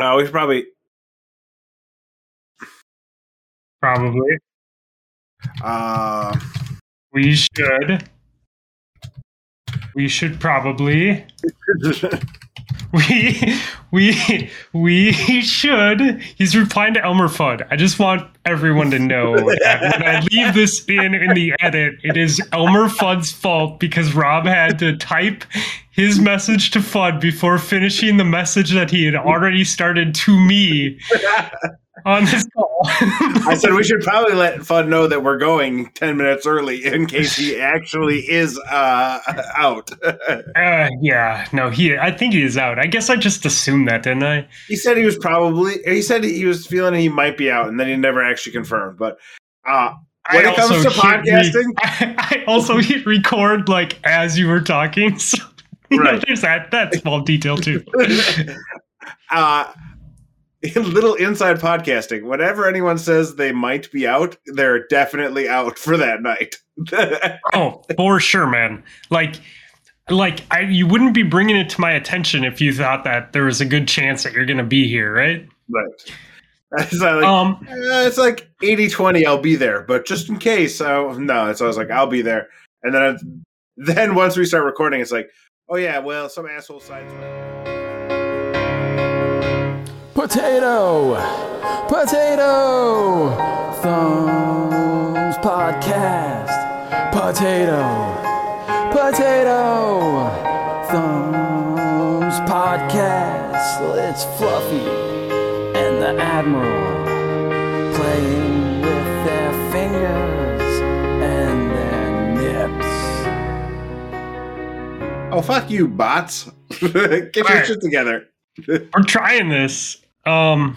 Uh, we should probably. Probably. Uh, We should. We should probably. We we we should. He's replying to Elmer Fudd. I just want everyone to know that when I leave this in in the edit, it is Elmer Fudd's fault because Rob had to type his message to Fudd before finishing the message that he had already started to me on this call. I said we should probably let Fun know that we're going ten minutes early in case he actually is uh, out. Uh, yeah, no, he. I think he is out. I guess I just assumed that, didn't I? he said he was probably. He said he was feeling he might be out, and then he never actually confirmed. But uh, when I it comes to hit re- podcasting, I, I also hit record like as you were talking. So know, Right. there's that that small detail too. uh, little inside podcasting. Whenever anyone says they might be out, they're definitely out for that night. oh, for sure, man. Like, like I, you wouldn't be bringing it to my attention if you thought that there was a good chance that you're going to be here, right? right. It's like, Um, Uh, it's like 80 20 i'll be there but just in case oh no so i was like i'll be there and then I- then once we start recording it's like oh yeah well some asshole sides Potato! Potato! Thumbs Podcast. Potato! Potato! Thumbs Podcast. It's Fluffy and the Admiral playing with their fingers and their nips. oh fuck you bots get your Alright. shit together we're trying this. Um,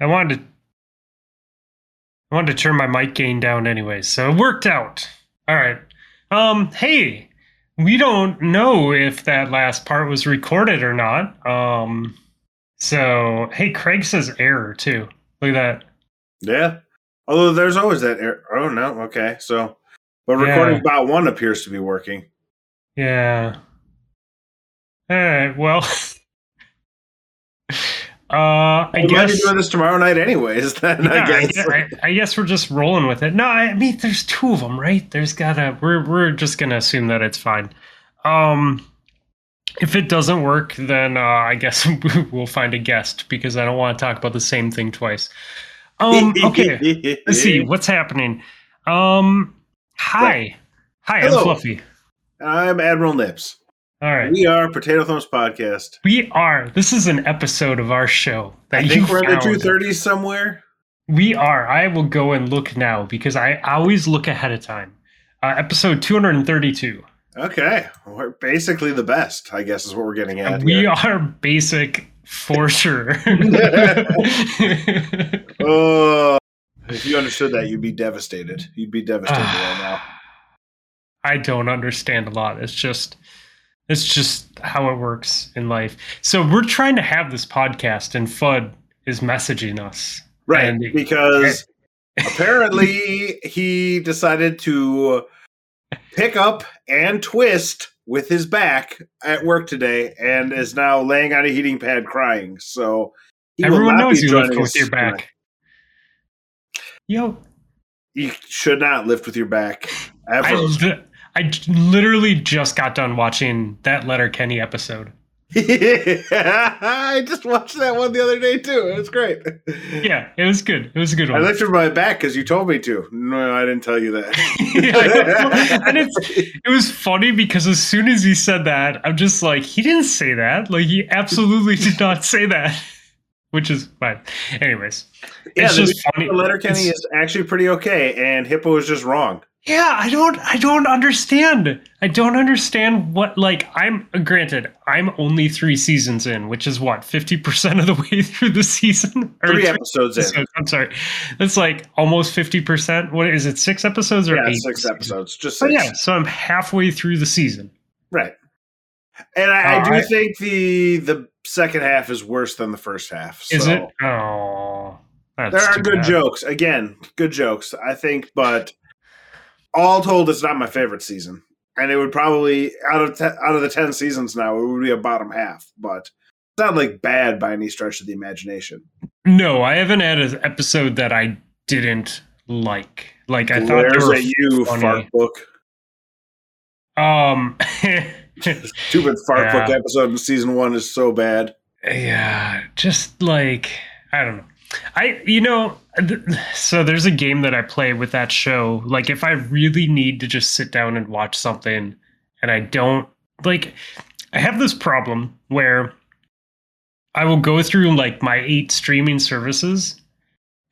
I wanted to. I wanted to turn my mic gain down anyway, so it worked out. All right. Um, hey, we don't know if that last part was recorded or not. Um, so hey, Craig says error too. Look at that. yeah although there's always that error. oh no okay so but Yeah. recording bot one appears to be working Yeah. All right. Well. uh, I we might be guess. doing this tomorrow night anyways then Yeah, i guess guess, I, I guess we're just rolling with it. No, I mean, there's two of them, right? There's gotta. We're we're just gonna assume that it's fine. Um, if it doesn't work, then uh, I guess we'll find a guest because I don't want to talk about the same thing twice. Um, okay. Let's see what's happening. Um, hi, hi, Hello. I'm Fluffy. i'm admiral nips All right, we are potato thumbs podcast we are. This is an episode of our show that i you think we're in the found. 230s somewhere We are. I will go and look now because I always look ahead of time. Uh, episode 232. Okay, we're basically the best. I guess is what we're getting at. we here. are basic for sure. Oh, if you understood that, you'd be devastated. You'd be devastated right now. I don't understand a lot. It's just it's just how it works in life. So we're trying to have this podcast and Fudd is messaging us. Right, And- because apparently he decided to pick up and twist with his back at work today, and is now laying on a heating pad crying. So Everyone knows you lift with your tonight. back. Yo, You should not lift with your back ever. I, I literally just got done watching that Letterkenny episode. I just watched that one the other day too. It was great. Yeah, it was good. It was a good one. I lifted my back because you told me to. No, I didn't tell you that. Yeah, and it's it was funny because as soon as he said that, I'm just like, he didn't say that. Like he absolutely did not say that. Which is fine. Anyways, yeah, it's just funny. Letterkenny is actually pretty okay, and Hippo is just wrong. Yeah, I don't I don't understand. I don't understand what like I'm granted, I'm only three seasons in, which is what, fifty percent of the way through the season? Or Three episodes in. I'm sorry. That's like almost fifty percent. What is it, six episodes or Yeah, eight? six episodes. Just So six. yeah, so I'm halfway through the season. Right. And I, I Uh, do I- think the the second half is worse than the first half. Is it? Oh, that's There are good bad. jokes. Again, good jokes, I think, but all told, it's not my favorite season. And it would probably out of te- out of the ten seasons now, it would be a bottom half. But It's not like bad by any stretch of the imagination. No, I haven't had an episode that I didn't like. Like I thought they were at you, funny. fart book? Um, Stupid fart Yeah. book episode in season one is so bad. yeah, just like I don't know. I you know, th- so there's a game that I play with that show. Like if I really need to just sit down and watch something, and I don't like, I have this problem where I will go through like my eight streaming services,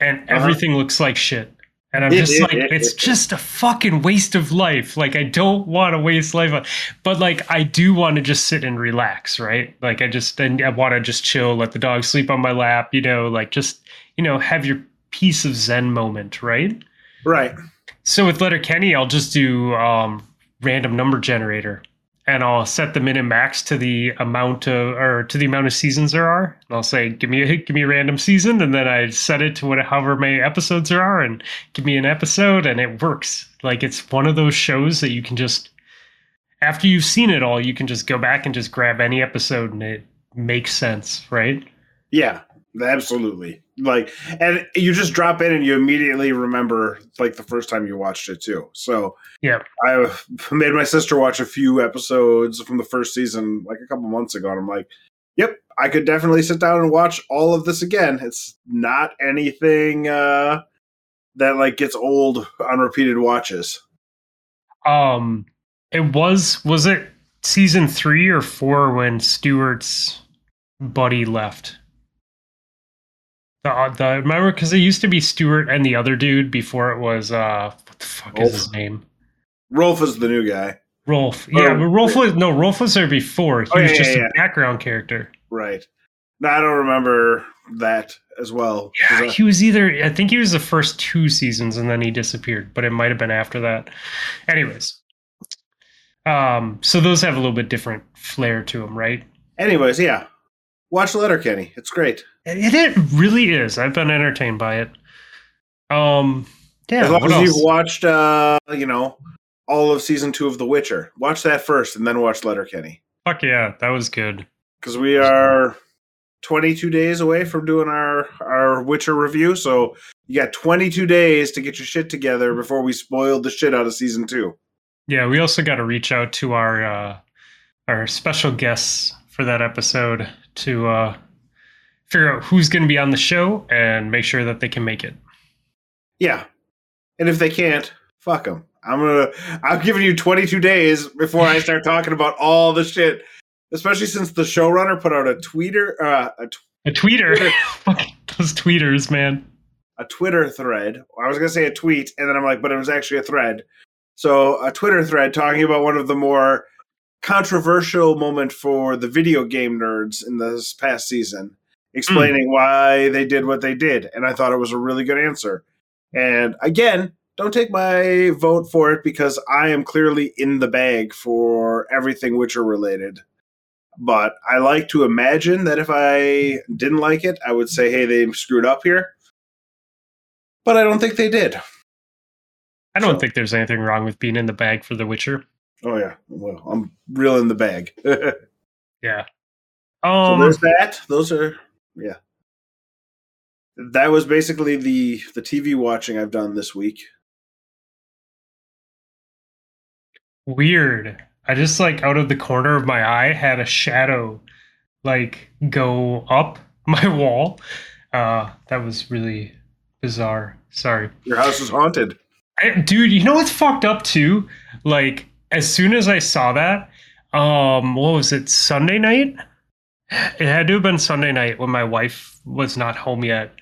and Uh-huh. everything looks like shit. And I'm just like, it's just a fucking waste of life. Like, I don't want to waste life. on- But like, I do want to just sit and relax, right? Like, I just, and I want to just chill, let the dog sleep on my lap, you know, like just, you know, have your piece of Zen moment, right? Right. So with Letterkenny, I'll just do um, random number generator, and I'll set the min and max to the amount of or to the amount of seasons there are. And I'll say, give me a give me a random season, and then I set it to whatever however many episodes there are, and give me an episode, and it works. Like it's one of those shows that you can just after you've seen it all, you can just go back and just grab any episode, and it makes sense, right? Yeah, absolutely. Like, and you just drop in and you immediately remember like the first time you watched it too. So, Yeah. I made my sister watch a few episodes from the first season like a couple months ago, and I'm like, "Yep, I could definitely sit down and watch all of this again." It's not anything uh, that like gets old on repeated watches. Um, it was was it season three or four when Stewart's buddy left? The uh, the remember because it used to be Stewart and the other dude before it was uh what the fuck is his name? Rolf is the new guy, Rolf. Yeah, Oh, but Rolf was no Rolf was there before. He Oh, was yeah, just yeah, a background character. right? No, I don't remember that as well. Yeah, I- he was either I think he was the first two seasons and then he disappeared, but it might have been after that. Anyways. Um, so those have a little bit different flair to them, right? Anyways, yeah, watch Letterkenny. It's great. It, it really is. I've been entertained by it. Um, yeah. as long as else? you've watched, uh, you know, all of season two of The Witcher, watch that first, and then watch Letterkenny Fuck yeah, that was good. because we are 22 days away from doing our our Witcher review. So you got 22 days to get your shit together before we spoil the shit out of season two. Yeah, we also got to reach out to our uh, our special guests for that episode to uh, figure out who's going to be on the show and make sure that they can make it. Yeah, and if they can't, fuck them. I'm gonna. I'm giving you 22 days before I start talking about all the shit. Especially since the showrunner put out a tweeter, uh, a A tweeter, Fuck those tweeters, man. a Twitter thread. I was going to say a tweet, and then I'm like, but it was actually a thread. So a Twitter thread talking about one of the more controversial moment for the video game nerds in this past season, explaining why they did what they did, and I thought it was a really good answer. And again, don't take my vote for it because I am clearly in the bag for everything Witcher related. But I like to imagine that if I didn't like it, I would say, hey, they screwed up here but I don't think they did. I don't So- think there's anything wrong with being in the bag for The Witcher. Oh yeah, well, I'm reeling the bag. so Yeah. Um, there's that. Those are yeah. That was basically the the TV watching I've done this week. weird. I just like out of the corner of my eye had a shadow like go up my wall. Uh that was really bizarre. Sorry. Your house is haunted. I, dude, you know what's fucked up too? Like as soon as I saw that, um what was it? Sunday night? It had to have been Sunday night when my wife was not home yet.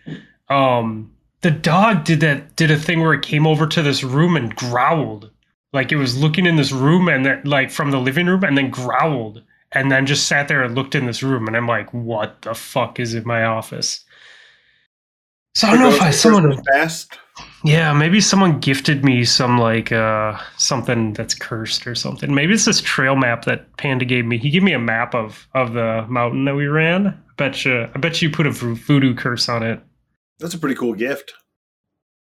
Um the dog did that did a thing where it came over to this room and growled. Like it was looking in this room and then like from the living room and then growled and then just sat there and looked in this room and I'm like, what the fuck is in my office? So I don't know if I someone fast. yeah, maybe someone gifted me some like uh something that's cursed or something. Maybe it's this trail map that Panda gave me. He gave me a map of of the mountain that we ran. I bet you I bet you put a voodoo curse on it. That's a pretty cool gift.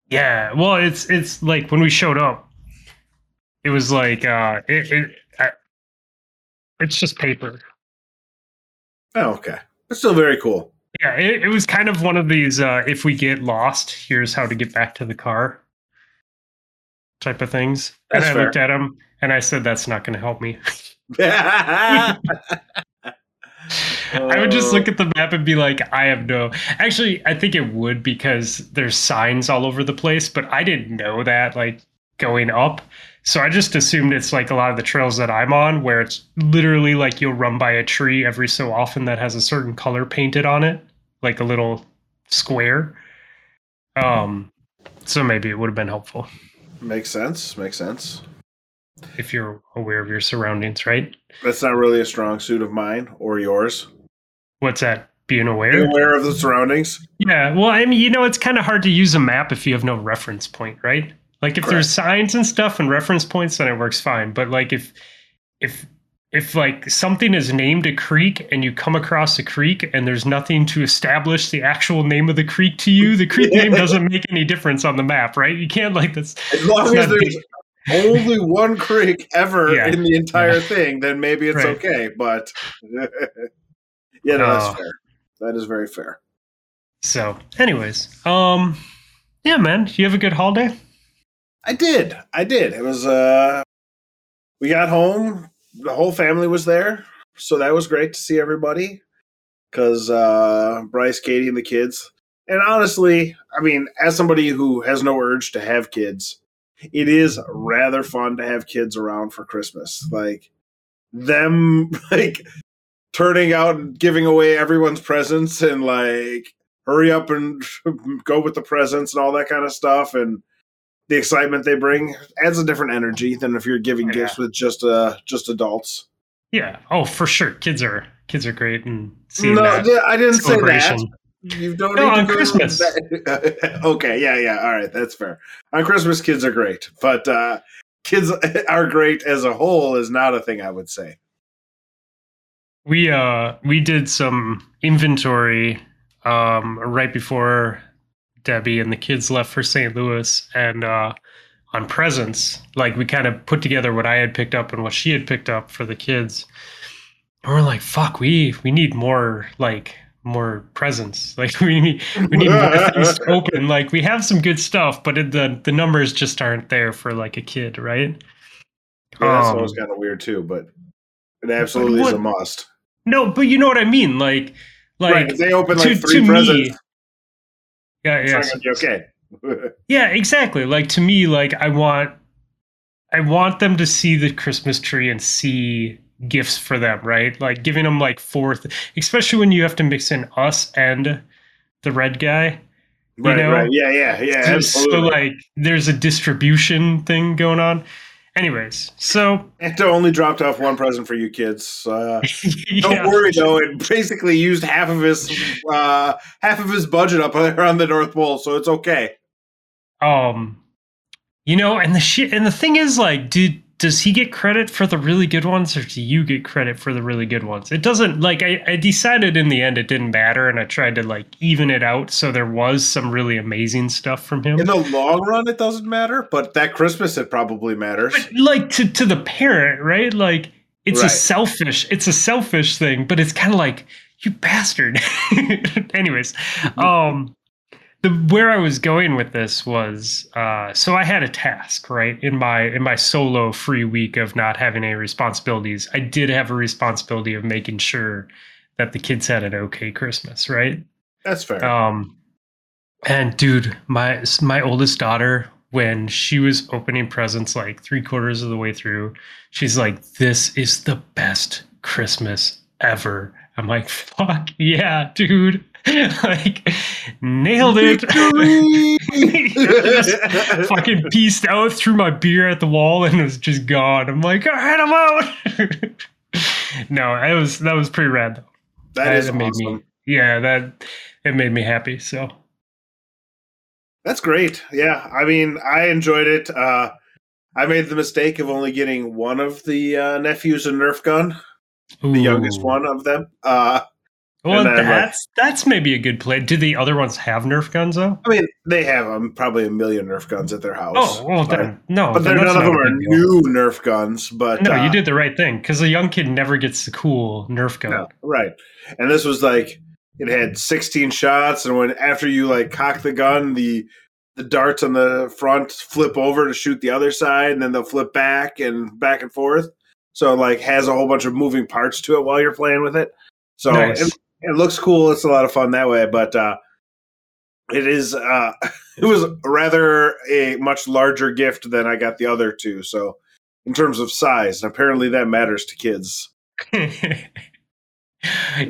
Yeah, well, it's it's like when we showed up, it was like uh it, it it's just paper. Oh, okay. But still very cool. Yeah, it, it was kind of one of these uh, if we get lost, here's how to get back to the car type of things. That's and I fair. looked at him and I said, that's not going to help me. I would just look Oh. at the map and be like, I have no. Actually, I think it would because there's signs all over the place, but I didn't know that like going up. So I just assumed it's like a lot of the trails that I'm on where it's literally like you'll run by a tree every so often that has a certain color painted on it, like a little square. Um, so maybe it would have been helpful Makes sense. Makes sense. if you're aware of your surroundings, right? That's not really a strong suit of mine or yours. What's that? Being aware? Be aware of the surroundings. Yeah, well, I mean, you know, it's kind of hard to use a map if you have no reference point, right? Like if there's signs and stuff and reference points, then it works fine. But like if if if like something is named a creek and you come across a creek and there's nothing to establish the actual name of the creek to you, the creek name doesn't make any difference on the map, right? You can't like this. As long as there's only one creek ever Yeah. in the entire thing, then maybe it's Right. okay. But yeah, no, Oh. that's fair. That is very fair. So, anyways, um, yeah, man, you have a good holiday. I did. I did. It was uh we got home, the whole family was there. So that was great to see everybody. Cause uh Bryce, Katie, and the kids. And honestly, I mean, as somebody who has no urge to have kids, it is rather fun to have kids around for Christmas. Like them like turning out and giving away everyone's presents and like hurry up and go with the presents and all that kind of stuff and the excitement they bring adds a different energy than if you're giving Yeah. gifts with just uh just adults. Yeah. Oh, for sure. Kids are kids are great and seeing no, that I didn't say that. You don't No, on Christmas. okay, yeah, yeah. All right, that's fair. On Christmas, kids are great, but uh, kids are great as a whole is not a thing I would say. We uh we did some inventory um right before Debbie and the kids left for St. Louis and uh on presents. Like we kind of put together what I had picked up and what she had picked up for the kids. And we're like, fuck, we we need more like more presents. Like we need we need more things to open. Like we have some good stuff, but it, the the numbers just aren't there for like a kid, right? Yeah, that's Um, always kind of weird too, but it absolutely is what- a must. No, but you know what I mean. Like like right? They open to- like three to me- presents, yeah, yeah. not okay. Yeah, exactly. Like to me, like I want I want them to see the Christmas tree and see gifts for them, right? Like giving them like fourth, especially when you have to mix in us and the red guy. right, know? right. Yeah, yeah, yeah. so, absolutely. like there's a distribution thing going on. Anyways, so Anto only dropped off one present for you kids. Uh, don't worry though; it basically used half of his uh, half of his budget up there on the North Pole, so it's okay. um you know and the shit and the thing is like did does he get credit for the really good ones or do you get credit for the really good ones? It doesn't like I, I decided in the end it didn't matter and i tried to like even it out so there was some really amazing stuff from him. In the long run, it doesn't matter, but that Christmas it probably matters. but like to to the parent right? Like it's a selfish it's a selfish thing but it's kind of like you bastard. Anyways um the where i was going with this was uh so i had a task right in my in my solo free week of not having any responsibilities i did have a responsibility of making sure that the kids had an okay christmas right That's fair. um, and dude, my my oldest daughter, when she was opening presents like three quarters of the way through, she's like, "This is the best Christmas ever." I'm like, "Fuck yeah, dude!" like, nailed it. Just fucking pieced out, threw my beer at the wall, and it was just gone. I'm like, "All right, I'm out." no, it was that was pretty rad though that is made awesome. me yeah that it made me happy so That's great. Yeah, I mean, I enjoyed it. Uh, I made the mistake of only getting one of the uh, nephews a Nerf gun, the youngest one of them. Uh, Well, then, like- that's that's maybe a good play. Do the other ones have Nerf guns though? I mean, they have um, probably a million Nerf guns at their house. Oh, well, but, then no. but then they're, none of not them are deal. new Nerf guns. But No, uh, you did the right thing because a young kid never gets the cool Nerf gun. No, right. And this was like it had 16 shots, and when after you like cock the gun, the the darts on the front flip over to shoot the other side, and then they'll flip back and back and forth. So it like has a whole bunch of moving parts to it while you're playing with it. So Nice. it, it looks cool. It's a lot of fun that way, but uh it is uh it was rather a much larger gift than I got the other two. So in terms of size, and apparently that matters to kids.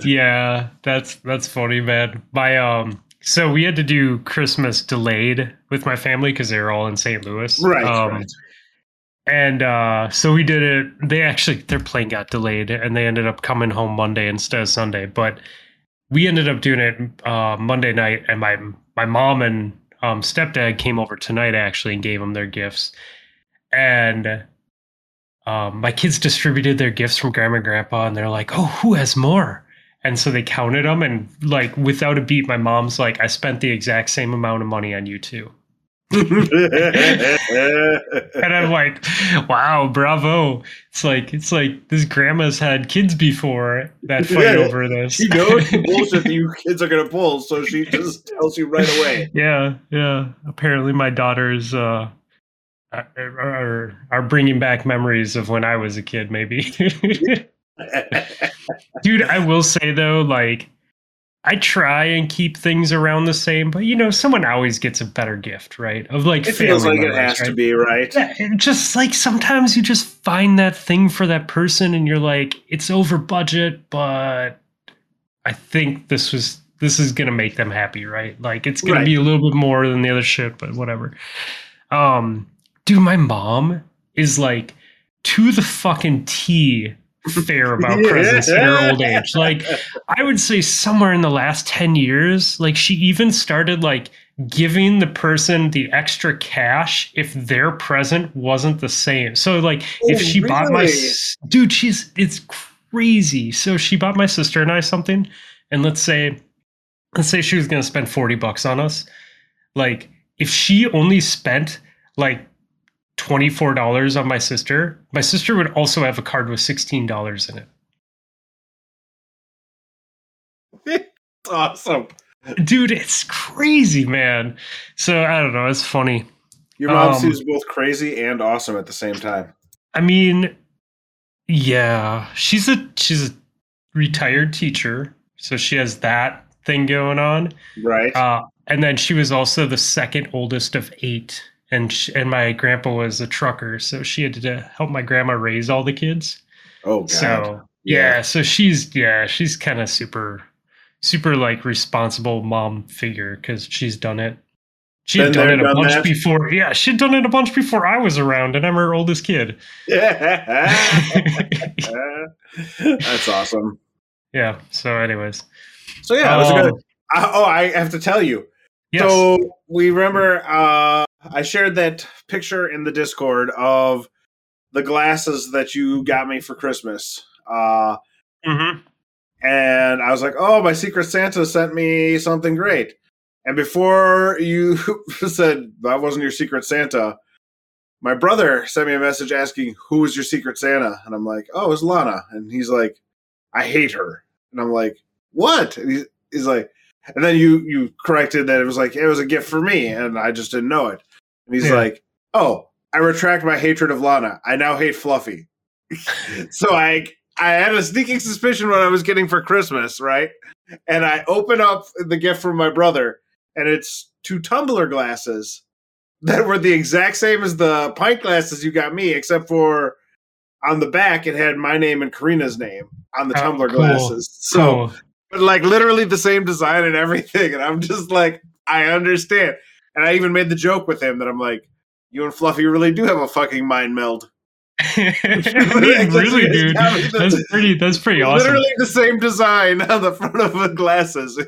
yeah, that's that's funny, man. My um, so we had to do Christmas delayed with my family because they were all in St. Louis, Right, Um, right. And uh, so we did it. They actually their plane got delayed, and they ended up coming home Monday instead of Sunday. But we ended up doing it uh, Monday night, and my my mom and um, stepdad came over tonight actually and gave them their gifts. And um, my kids distributed their gifts from grandma and grandpa, and they're like, "Oh, who has more?" And so they counted them, and like without a beat, my mom's like, "I spent the exact same amount of money on you too." And I'm like, wow, bravo. It's like it's like this grandma's had kids before that fight Yeah. over this. she knows the bullshit that you kids are gonna pull, so she just tells you right away. yeah, yeah. Apparently my daughters uh are, are are bringing back memories of when I was a kid maybe. Dude, I will say though like I try and keep things around the same, but you know, someone always gets a better gift, right? Of like it feels like it members, has to be right. Yeah, just like sometimes you just find that thing for that person and you're like, it's over budget, but I think this was this is gonna make them happy, right? Like it's gonna Right. be a little bit more than the other shit, but whatever. Um, dude, my mom is like to the fucking T fair about presents in her old age. Like I would say somewhere in the last 10 years, like she even started like giving the person the extra cash if their present wasn't the same. So like if Oh, she bought my dude, she's it's crazy. So she bought my sister and I something and let's say let's say she was going to spend 40 bucks on us. Like if she only spent like $24 on my sister, my sister would also have a card with $16 in it. It's awesome. dude it's crazy man so i don't know it's funny Your mom Um, seems both crazy and awesome at the same time. i mean yeah she's a she's a retired teacher so she has that thing going on Right? uh and then she was also the second oldest of eight and sh and my grandpa was a trucker so she had to help my grandma raise all the kids oh god. so yeah. so she's yeah she's kind of super super like responsible mom figure because she's done it she had done it a done bunch that. before yeah she'd done it a bunch before i was around and i'm her oldest kid Yeah, That's awesome. yeah so anyways So yeah, it was a Um, good. I, oh, I have to tell you. Yes So we remember uh, I shared that picture in the Discord of the glasses that you got me for Christmas. Uh, Mhm. and I was like, "Oh, my Secret Santa sent me something great." And before you said that wasn't your Secret Santa, my brother sent me a message asking, "Who was your Secret Santa?" And I'm like, "Oh, it's Lana." And he's like, "I hate her." And I'm like, "What?" And he's, he's like, and then you you corrected that it was like it was a gift for me, and I just didn't know it. And he's Yeah. like, "Oh, I retract my hatred of Lana. I now hate Fluffy." so I I had a sneaking suspicion what I was getting for Christmas, right? And I open up the gift from my brother, and it's two tumbler glasses that were the exact same as the pint glasses you got me, except for on the back it had my name and Karina's name on the Oh, tumbler cool. glasses. So Cool. But like literally the same design and everything. And I'm just like, I understand. And I even made the joke with him that I'm like, you and Fluffy really do have a fucking mind meld. Really, dude. That's pretty. That's pretty awesome. Literally the same design on the front of the glasses.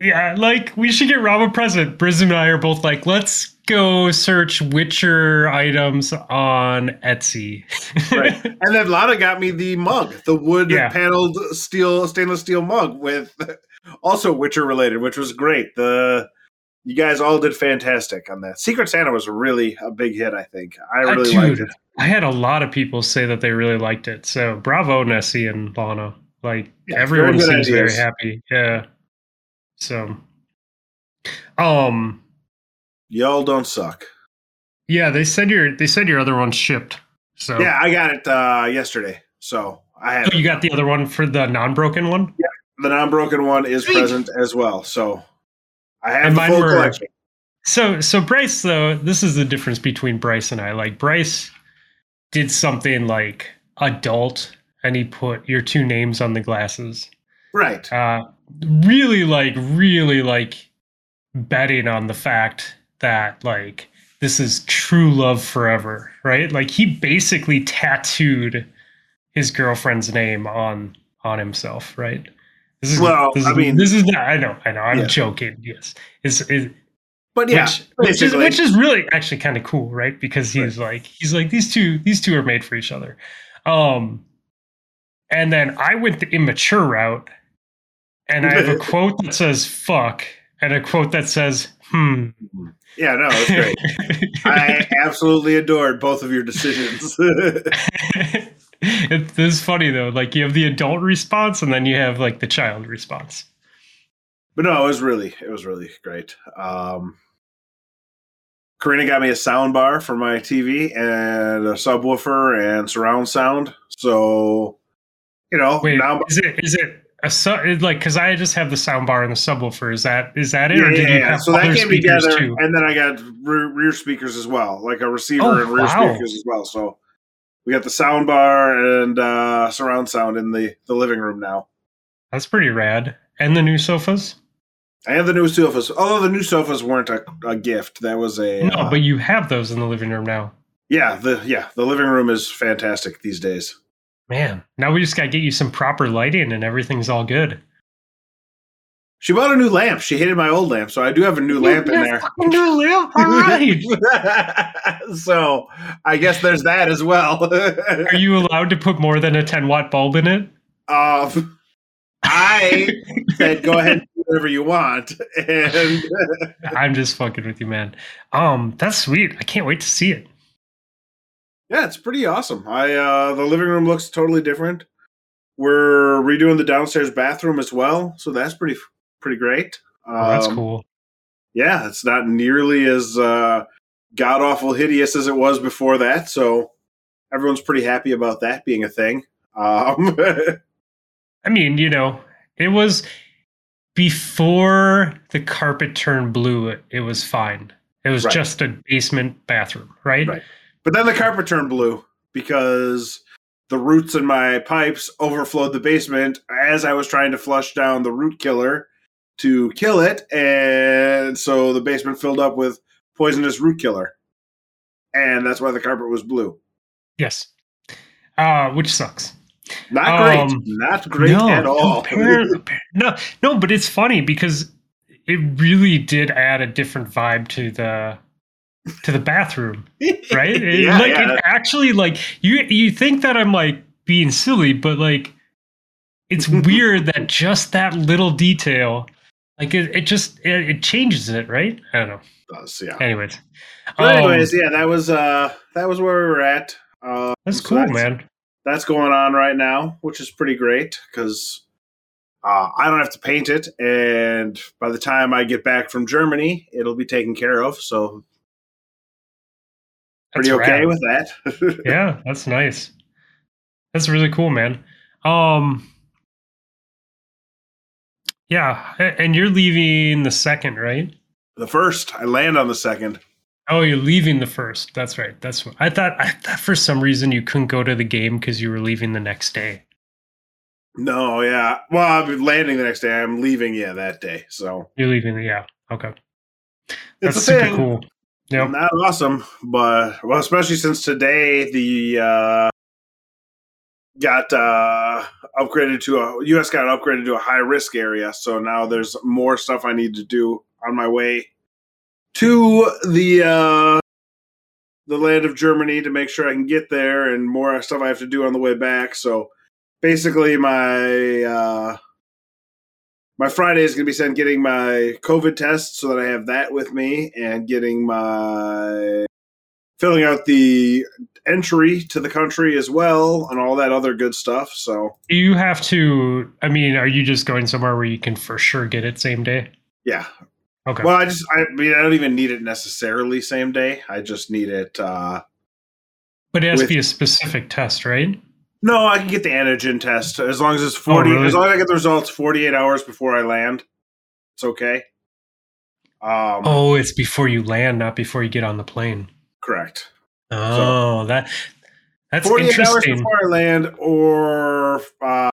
Yeah, like we should get Rob a present. Bryce and I are both like, let's go search Witcher items on Etsy. Right. and then Lana got me the mug, the wood Yeah. paneled steel stainless steel mug with also Witcher related, which was great. The you guys all did fantastic on that. Secret Santa was really a big hit, I think. I Uh, really dude, liked it. I had a lot of people say that they really liked it. So bravo, Nessie and Lana. Like Yeah, everyone seems very happy. Yeah. So, um, Y'all don't suck. yeah, they said your they said your other one shipped. So Yeah, I got it uh, yesterday. So I have Oh, you got the other one for the non-broken one. Yeah, the non-broken one is Sweet. present as well. So I have the mine full were- collection. So so Bryce though, this is the difference between Bryce and I. Like Bryce did something like adult and he put your two names on the glasses. Right. Uh really like really like betting on the fact that like this is true love forever, right? Like he basically tattooed his girlfriend's name on on himself, right? This is Well, this I mean- this is not, I know, I know, I'm Yeah. joking. Yes. It's, it, But yeah, which, which is which is really actually kind of cool, right? Because he's like he's like these two these two are made for each other. Um and then I went the immature route and I have a quote that says fuck and a quote that says hmm. yeah, no, it's great. I absolutely adored both of your decisions. it, this is funny though. Like you have the adult response and then you have like the child response. But no, it was really, it was really great. Um, Karina got me a sound bar for my TV and a subwoofer and surround sound. So, you know, Wait, now is it is it a su- like because I just have the sound bar and the subwoofer? Is that is that it, yeah, yeah, yeah. so that came together, too? and then I got rear, rear speakers as well, like a receiver Oh, and rear wow. speakers as well. So we got the sound bar and uh, surround sound in the the living room now, That's pretty rad. And the new sofas? and the new sofas. Although the new sofas weren't a, a gift, that was a No, uh, but you have those in the living room now. yeah, the yeah the living room is fantastic these days. Man, now we just got to get you some proper lighting and everything's all good. She bought a new lamp. She hated my old lamp, so I do have a new lamp in there. Fucking new lamp. All right. so I guess there's that as well. Are you allowed to put more than a 10 watt bulb in it? um, I said, "Go ahead and do whatever you want," and I'm just fucking with you, man. Um, that's sweet. I can't wait to see it. Yeah, it's pretty awesome. I uh, the living room looks totally different. We're redoing the downstairs bathroom as well, so that's pretty pretty great. Oh, that's Um, cool. yeah, it's not nearly as uh, god awful hideous as it was before that. So everyone's pretty happy about that being a thing. Um, I mean, you know, it was before the carpet turned blue, it, it was fine. It was Right. just a basement bathroom, right? Right. But then the carpet turned blue because the roots in my pipes overflowed the basement as I was trying to flush down the root killer to kill it, and so the basement filled up with poisonous root killer, and that's why the carpet was blue. Yes. Uh, which sucks. Not great. Um, Not great at all. no, no, but it's funny because it really did add a different vibe to the to the bathroom, right? Yeah, like yeah. it actually like you you think that I'm like being silly, but like it's weird that just that little detail like it, it just it, it changes it, right? I don't know. does, yeah. Anyways. But Um, anyways, yeah, that was uh that was where we were at. Uh, that's so cool, man. That's going on right now, which is pretty great because uh, I don't have to paint it, and by the time I get back from Germany, it'll be taken care of. So That's pretty okay rad. with that. yeah, that's nice. That's really cool, man. Um Yeah, and you're leaving the second, right? the first, I land on the second. Oh, you're leaving the first. That's right. That's what I thought. I thought for some reason you couldn't go to the game because you were leaving the next day. No, yeah. Well, I'm landing the next day. I'm leaving, yeah, that day. So You're leaving. Yeah. Okay. That's super thing. cool. Yep. Not awesome, but well, especially since today the uh got uh, upgraded to a U.S. got upgraded to a high risk area. So now there's more stuff I need to do on my way to the uh, the land of Germany to make sure I can get there, and more stuff I have to do on the way back. So basically, my uh, my Friday is going to be spent getting my COVID test so that I have that with me, and getting my filling out the entry to the country as well, and all that other good stuff. So you have to? I mean, are you just going somewhere where you can for sure get it same day? yeah, Okay. Well, I just, I mean, I don't even need it necessarily same day. I just need it. uh but it has with- to be a specific test, right? No, I can get the antigen test as long as it's forty. Oh, really? As long as I get the results forty-eight hours before I land, it's okay. Um, Oh, it's before you land, not before you get on the plane. correct. Oh, that that's Forty-eight hours before I land, or uh,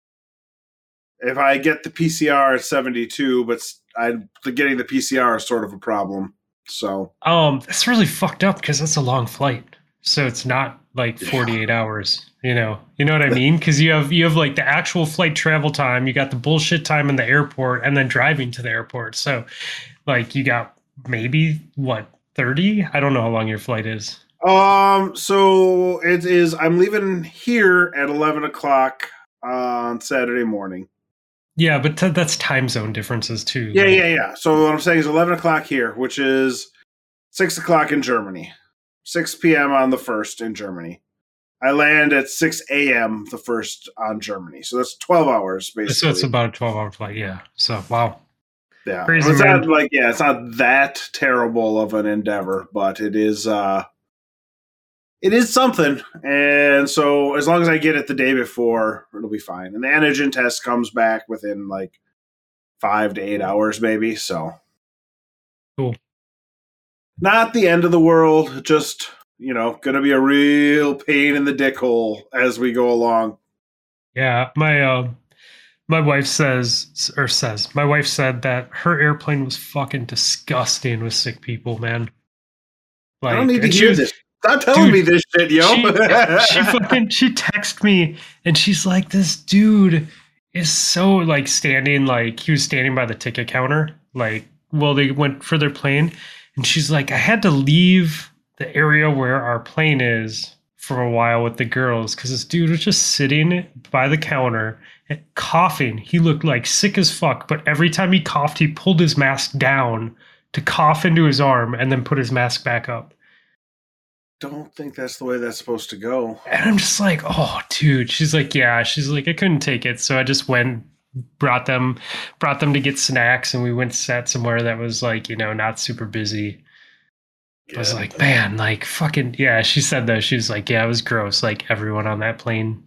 if I get the PCR at seventy-two, but I the getting the PCR is sort of a problem. So Um, that's really fucked up because that's a long flight. So it's not like 48 hours, you know. You know what I mean? Cuz you have you have like the actual flight travel time, you got the bullshit time in the airport and then driving to the airport. So like you got maybe what 30? I don't know how long your flight is. Um, so it is. I'm leaving here at eleven o'clock on Saturday morning. Yeah, but t- that's time zone differences too. Yeah, like- yeah, yeah. So what I'm saying is eleven o'clock here, which is six o'clock in Germany, six p.m. on the first in Germany. I land at six a.m. the first on Germany, so that's twelve hours basically. So it's about a 12 hour flight. Yeah. So wow. yeah, crazy, it's not like yeah, it's not that terrible of an endeavor, but it is. uh it is something, and so as long as I get it the day before, it'll be fine. And the antigen test comes back within like five to eight hours, maybe. So, Cool. Not the end of the world. Just you know, gonna be a real pain in the dick hole as we go along. Yeah, my uh, my wife says or says my wife said that her airplane was fucking disgusting with sick people, man. Like, I don't need to hear was- this. Stop telling Dude, me this shit, yo. She, she fucking she texted me and she's like, "This dude is so like standing like he was standing by the ticket counter like well they went for their plane and she's like, I had to leave the area where our plane is for a while with the girls because this dude was just sitting by the counter and coughing. He looked like sick as fuck, but every time he coughed, he pulled his mask down to cough into his arm and then put his mask back up. don't think that's the way that's supposed to go. And I'm just like, oh, dude. She's like, yeah. She's like, I couldn't take it, so I just went, brought them, brought them to get snacks, and we went sat somewhere that was like, you know, not super busy. I was like, man, like fucking yeah. She said though she was like, yeah, it was gross. Like everyone on that plane,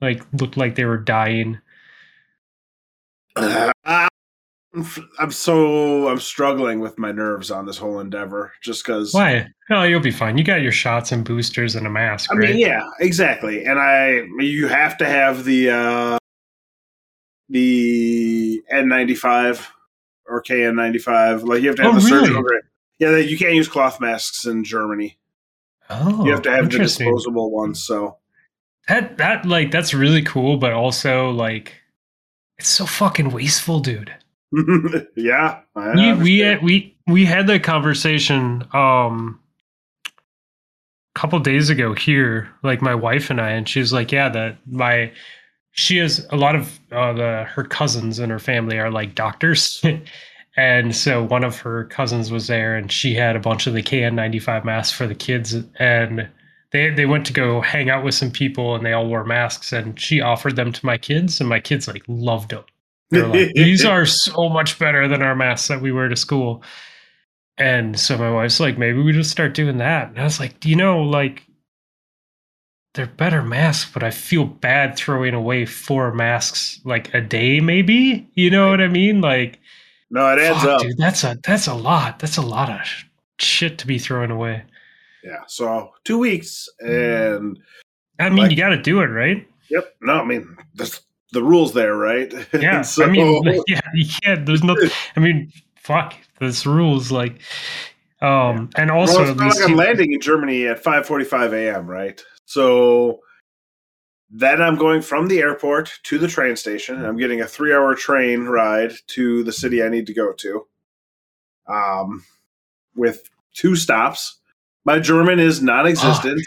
like looked like they were dying. Uh, I'm so I'm struggling with my nerves on this whole endeavor just because. Why? Oh, you'll be fine. You got your shots and boosters and a mask, I right? mean, yeah, exactly. And I, you have to have the uh the N95 or KN95. Like you have to have Oh, the really? surgical grade. Yeah, you can't use cloth masks in Germany. Oh, you have to have the disposable ones. So That that like that's really cool, but also like it's so fucking wasteful, dude. yeah, we we had, we we had that conversation um a couple days ago here like my wife and i and she's like yeah that my she has a lot of uh, the her cousins in her family are like doctors and so one of her cousins was there and she had a bunch of the kn95 masks for the kids and they they went to go hang out with some people and they all wore masks and she offered them to my kids and my kids like loved them they're like, these are so much better than our masks that we wear to school. And so my wife's like, maybe we just start doing that. And I was like, do you know, like they're better masks, but I feel bad throwing away four masks like a day, maybe. You know what I mean? Like, no, it adds fuck, up. dude, that's a that's a lot. That's a lot of shit to be throwing away. Yeah, so two weeks, and I mean, Like- you got to do it, right? yep. No, I mean there's the rules there, right? Yeah. so, I mean, yeah, you can't. There's no. I mean, fuck. There's rules like. Um, and well, also it's not like I'm landing in Germany at 5:45 a.m. Right? So Then I'm going from the airport to the train station. I'm getting a three hour train ride to the city I need to go to. Um, with two stops. My German is non existent.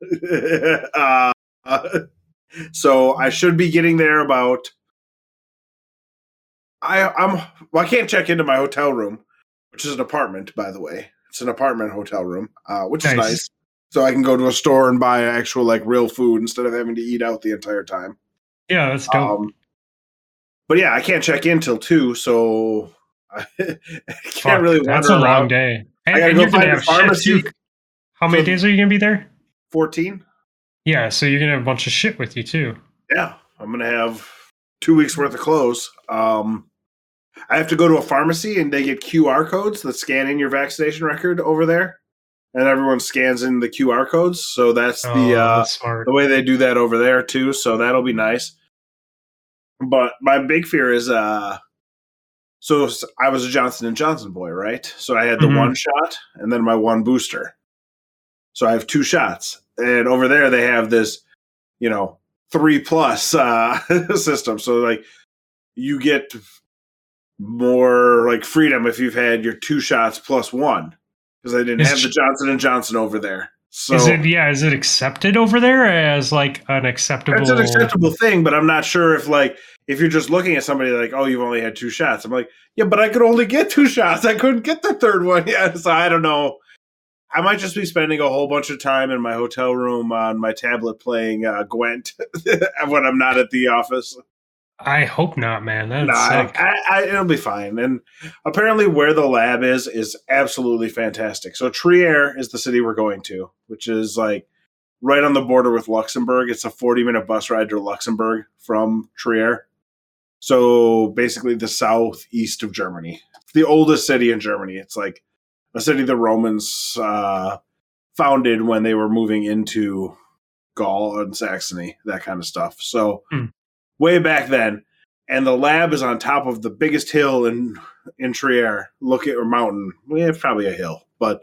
uh, so I should be getting there about. I, I'm well. I can't check into my hotel room, which is an apartment, by the way. It's an apartment hotel room, uh, which is Nice. So I can go to a store and buy actual like real food instead of having to eat out the entire time. Yeah, that's dope. Um, but yeah, I can't check in till two, so I can't Fuck, really that's a long day. And, gotta and go find a shit pharmacy. How many So- days are you gonna be there? Fourteen. Yeah, so you're gonna have a bunch of shit with you too. Yeah, I'm gonna have two weeks worth of clothes. Um, I have to go to a pharmacy and they get QR codes that scan in your vaccination record over there, and everyone scans in the QR codes. So that's the Oh, uh, that's the way they do that over there too. So that'll be nice. But my big fear is, uh, so I was a Johnson and Johnson boy, right? So I had the Mhm. one shot and then my one booster. So I have two shots, and over there they have this, you know, three plus uh, system. So like, you get more like freedom if you've had your two shots plus one because they didn't Is have the Johnson and Johnson over there. So is it yeah? Is it accepted over there as like an acceptable? It's an acceptable thing, but I'm not sure if like if you're just looking at somebody like, oh, you've only had two shots. I'm like, yeah, but I could only get two shots. I couldn't get the third one yet. So I don't know. I might just be spending a whole bunch of time in my hotel room on my tablet playing uh, Gwent when I'm not at the office. I hope not, man. That's Nah, I. I, it'll be fine. And apparently, where the lab is is absolutely fantastic. So Trier is the city we're going to, which is like right on the border with Luxembourg. It's a 40 minute bus ride to Luxembourg from Trier. So basically, the southeast of Germany. It's the oldest city in Germany. It's like a city the Romans uh, founded when they were moving into Gaul and Saxony, that kind of stuff. So Hmm. Way back then, and the lab is on top of the biggest hill in in Trier. Look at or mountain. Yeah, probably a hill, but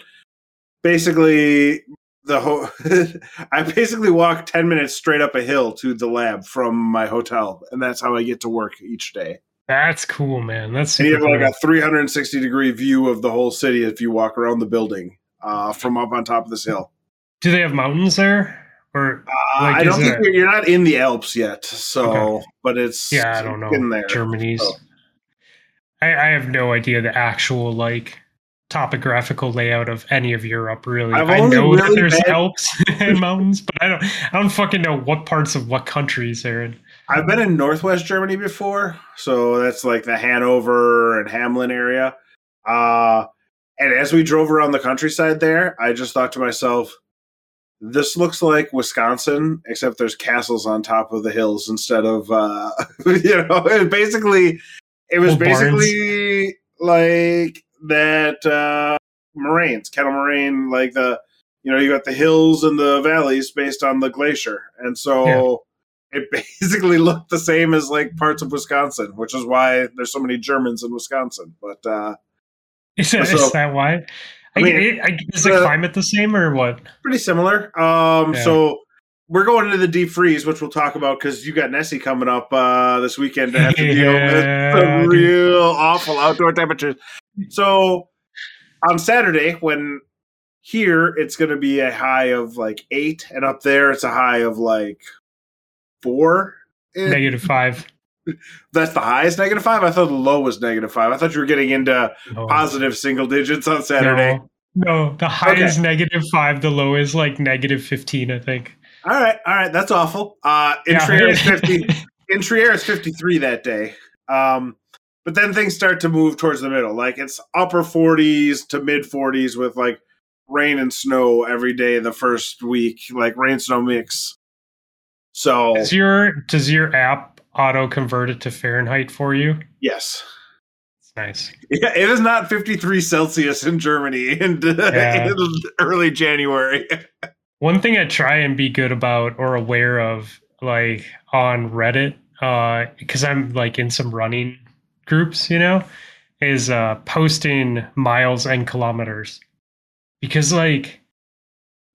basically the whole. I basically walk ten minutes straight up a hill to the lab from my hotel, and that's how I get to work each day. That's cool, man. That's And you super have like a 360 degree view of the whole city if you walk around the building uh, from up on top of this hill. Do they have mountains there? Or Uh, Like, I don't think you're, not in the Alps yet, so Okay. but it's yeah, I don't know. in there. Germany's. so. I, I have no idea the actual like topographical layout of any of Europe. Really, I know that really there's been- Alps and mountains, but I don't. I don't fucking know what parts of what countries they're in. I've been in Northwest Germany before, so that's like the Hanover and Hamlin area. Uh, and as we drove around the countryside there, I just thought to myself, this looks like Wisconsin, except there's castles on top of the hills instead of, uh, you know, it basically, it was basically like that uh, moraines, kettle moraine, like the, you know, you got the hills and the valleys based on the glacier. And so it basically looked the same as like parts of Wisconsin, which is why there's so many Germans in Wisconsin. But uh, Is, that- So- is that why? I, I mean, it- I- is the uh, climate the same or what? pretty similar. Um, Yeah. So we're going into the deep freeze, which we'll talk about because you got Nessie coming up uh, this weekend to have to deal with Yeah, some dude. real awful outdoor temperatures. So on Saturday, when here it's going to be a high of like eight, and up there it's a high of like four. Negative five. That's the highest negative five. I thought the low was negative five. I thought you were getting into No. positive single digits on Saturday. No, no, the high Okay. is negative five. The low is like negative fifteen. I think. All right, all right, that's awful. Uh, in Yeah. Trier is fifty. in Trier is fifty three that day. Um, but then things start to move towards the middle. Like it's upper forties to mid forties with like rain and snow every day the first week, like rain snow mix. So Does your does your app auto convert it to Fahrenheit for you? yes, It's nice. yeah, it is not fifty three Celsius in Germany in, Yeah. in early January. One thing I try and be good about or aware of, like on Reddit, because I'm like in some running groups, you know, is uh, posting miles and kilometers. Because like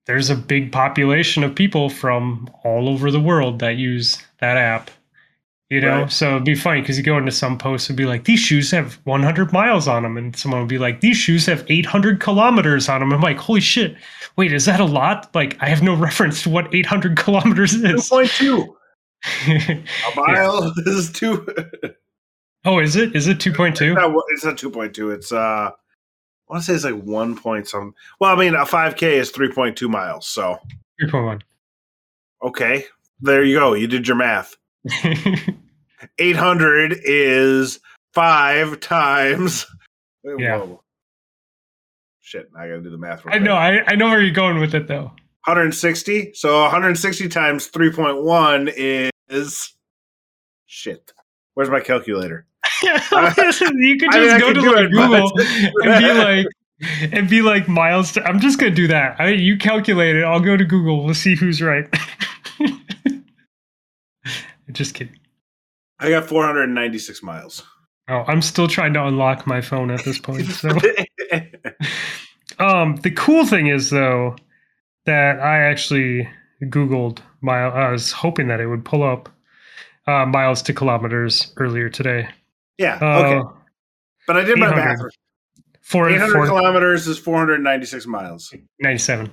there's a big population of people from all over the world that use that app. You know, Right. so it'd be funny because you go into some posts and be like, "These shoes have 100 miles on them," and someone would be like, "These shoes have 800 kilometers on them." I'm like, "Holy shit! Wait, is that a lot? Like, I have no reference to what 800 kilometers is." point two. A mile is two. oh, is it? Is it 2.2? It's not, it's not two point two. It's uh, I want to say it's like one point some. Well, I mean, a five k is three point two miles. So 3.1. okay, there you go. You did your math. Eight hundred is five times. Yeah. Whoa. Shit, I gotta do the math. real I know. I, I know where you're going with it, though. 160. So 160 times 3.1 is shit. Where's my calculator? Uh, you could just I mean, go to like it, Google and be like, and be like miles. To, I'm just gonna do that. I, you calculate it. I'll go to Google. We'll see who's right. Just kidding. I got 496 miles. Oh, I'm still trying to unlock my phone at this point. So, um, the cool thing is though that I actually Googled mile. I was hoping that it would pull up uh, miles to kilometers earlier today. yeah, Uh, okay. But I did my 800. math. For 800 for kilometers is 496 miles. 97.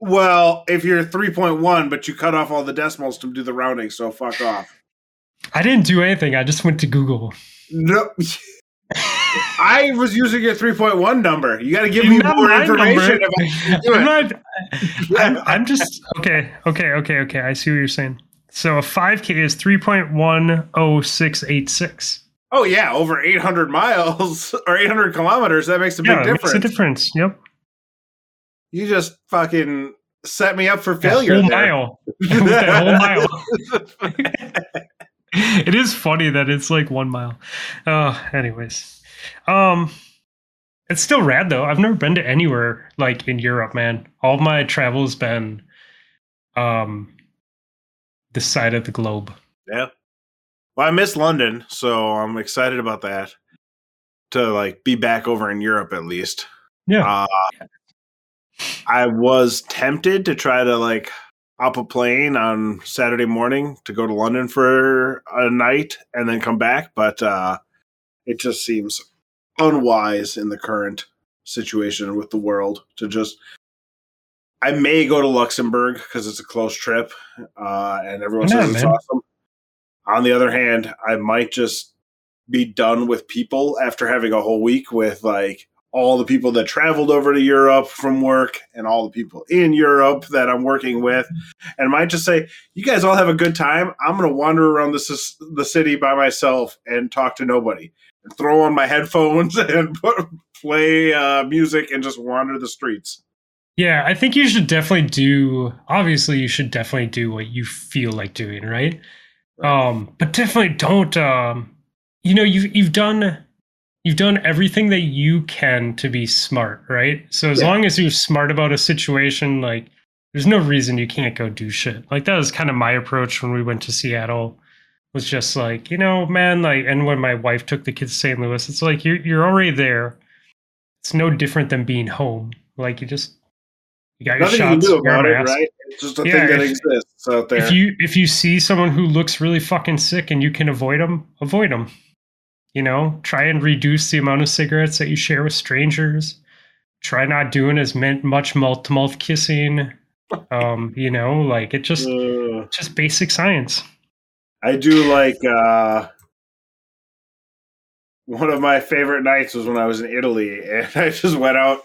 Point nine seven. Well, if you're 3.1, but you cut off all the decimals to do the rounding, so fuck off. I didn't do anything. I just went to Google. No. I was using your 3.1 number. You got to give me more information about I'm not. I'm, I'm just okay. Okay. Okay. Okay. I see what you're saying. So a 5K is 3.10686. Oh yeah, over 800 miles or 800 kilometers. That makes a big Yeah, difference. makes a difference. Yep. You just fucking set me up for failure. whole mile. That whole mile. it is funny that it's like one mile. Uh, anyways, um, it's still rad though. I've never been to anywhere like in Europe, man. All my travel's been, um, this side of the globe. yeah. Well, I miss London, so I'm excited about that. To like be back over in Europe at least. Yeah. Uh, I was tempted to try to like hop a plane on Saturday morning to go to London for a night and then come back, but uh, it just seems unwise in the current situation with the world to just. I may go to Luxembourg because it's a close trip, uh, and everyone Why says not, it's man? awesome. On the other hand, I might just be done with people after having a whole week with like all the people that traveled over to Europe from work and all the people in Europe that I'm working with, and might just say, "You guys all have a good time. I'm going to wander around the the city by myself and talk to nobody, and throw on my headphones and put, play uh, music and just wander the streets." Yeah, I think you should definitely do. Obviously, you should definitely do what you feel like doing, right? Um, but definitely don't. Um, you know, you've you've done you've done everything that you can to be smart, right? So as Yeah. long as you're smart about a situation, like there's no reason you can't go do shit. Like that was kind of my approach when we went to Seattle. Was just like you know, man, like, and when my wife took the kids to St. Louis, it's like you're you're already there. It's no different than being home. Like you just you got your Nothing you can do about it, right? It's just a Yeah, thing that if- exists out there. If you if you see someone who looks really fucking sick and you can avoid them, avoid them. You know, try and reduce the amount of cigarettes that you share with strangers. Try not doing as much mouth to mouth kissing. Um, you know, like it just Uh, just basic science. I do like uh one of my favorite nights was when I was in Italy and I just went out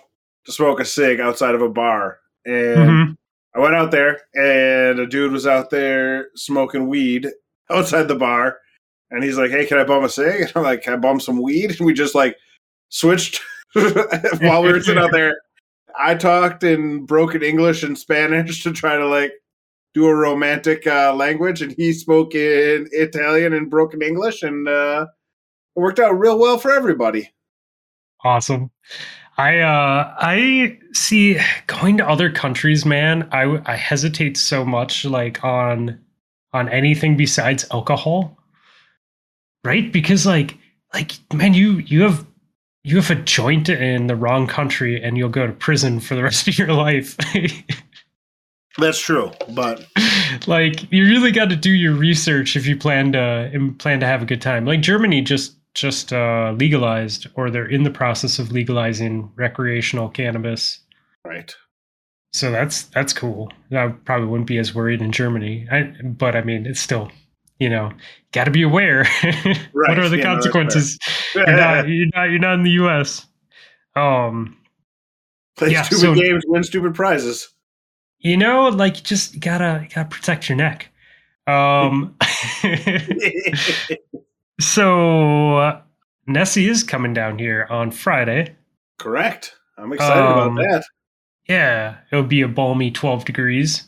to smoke a cig outside of a bar. And Mhm. I went out there and a dude was out there smoking weed outside the bar. And he's like, Hey, can I bum a cig? And I'm like, Can I bum some weed? And we just like switched while we were sitting out there. I talked in broken English and Spanish to try to like do a romantic uh, language, and he spoke in Italian and broken English, and uh, it worked out real well for everybody. Awesome. I uh I see going to other countries, man. I I hesitate so much like on on anything besides alcohol. Right? Because like like man, you you have you have a joint in the wrong country and you'll go to prison for the rest of your life. That's true, but like you really got to do your research if you plan to plan to have a good time. Like Germany just just uh, legalized, or they're in the process of legalizing recreational cannabis. right. So that's that's cool. I probably wouldn't be as worried in Germany, I, but I mean, it's still, you know, got to be aware. Right, what are the yeah, no, consequences? you're not you're not you're not in the U.S. Um, Play Yeah, stupid so- games, win stupid prizes. you know, like you just gotta gotta protect your neck. Um, so uh, Nessie is coming down here on Friday. Correct. I'm excited Um, about that. Yeah, it'll be a balmy 12 degrees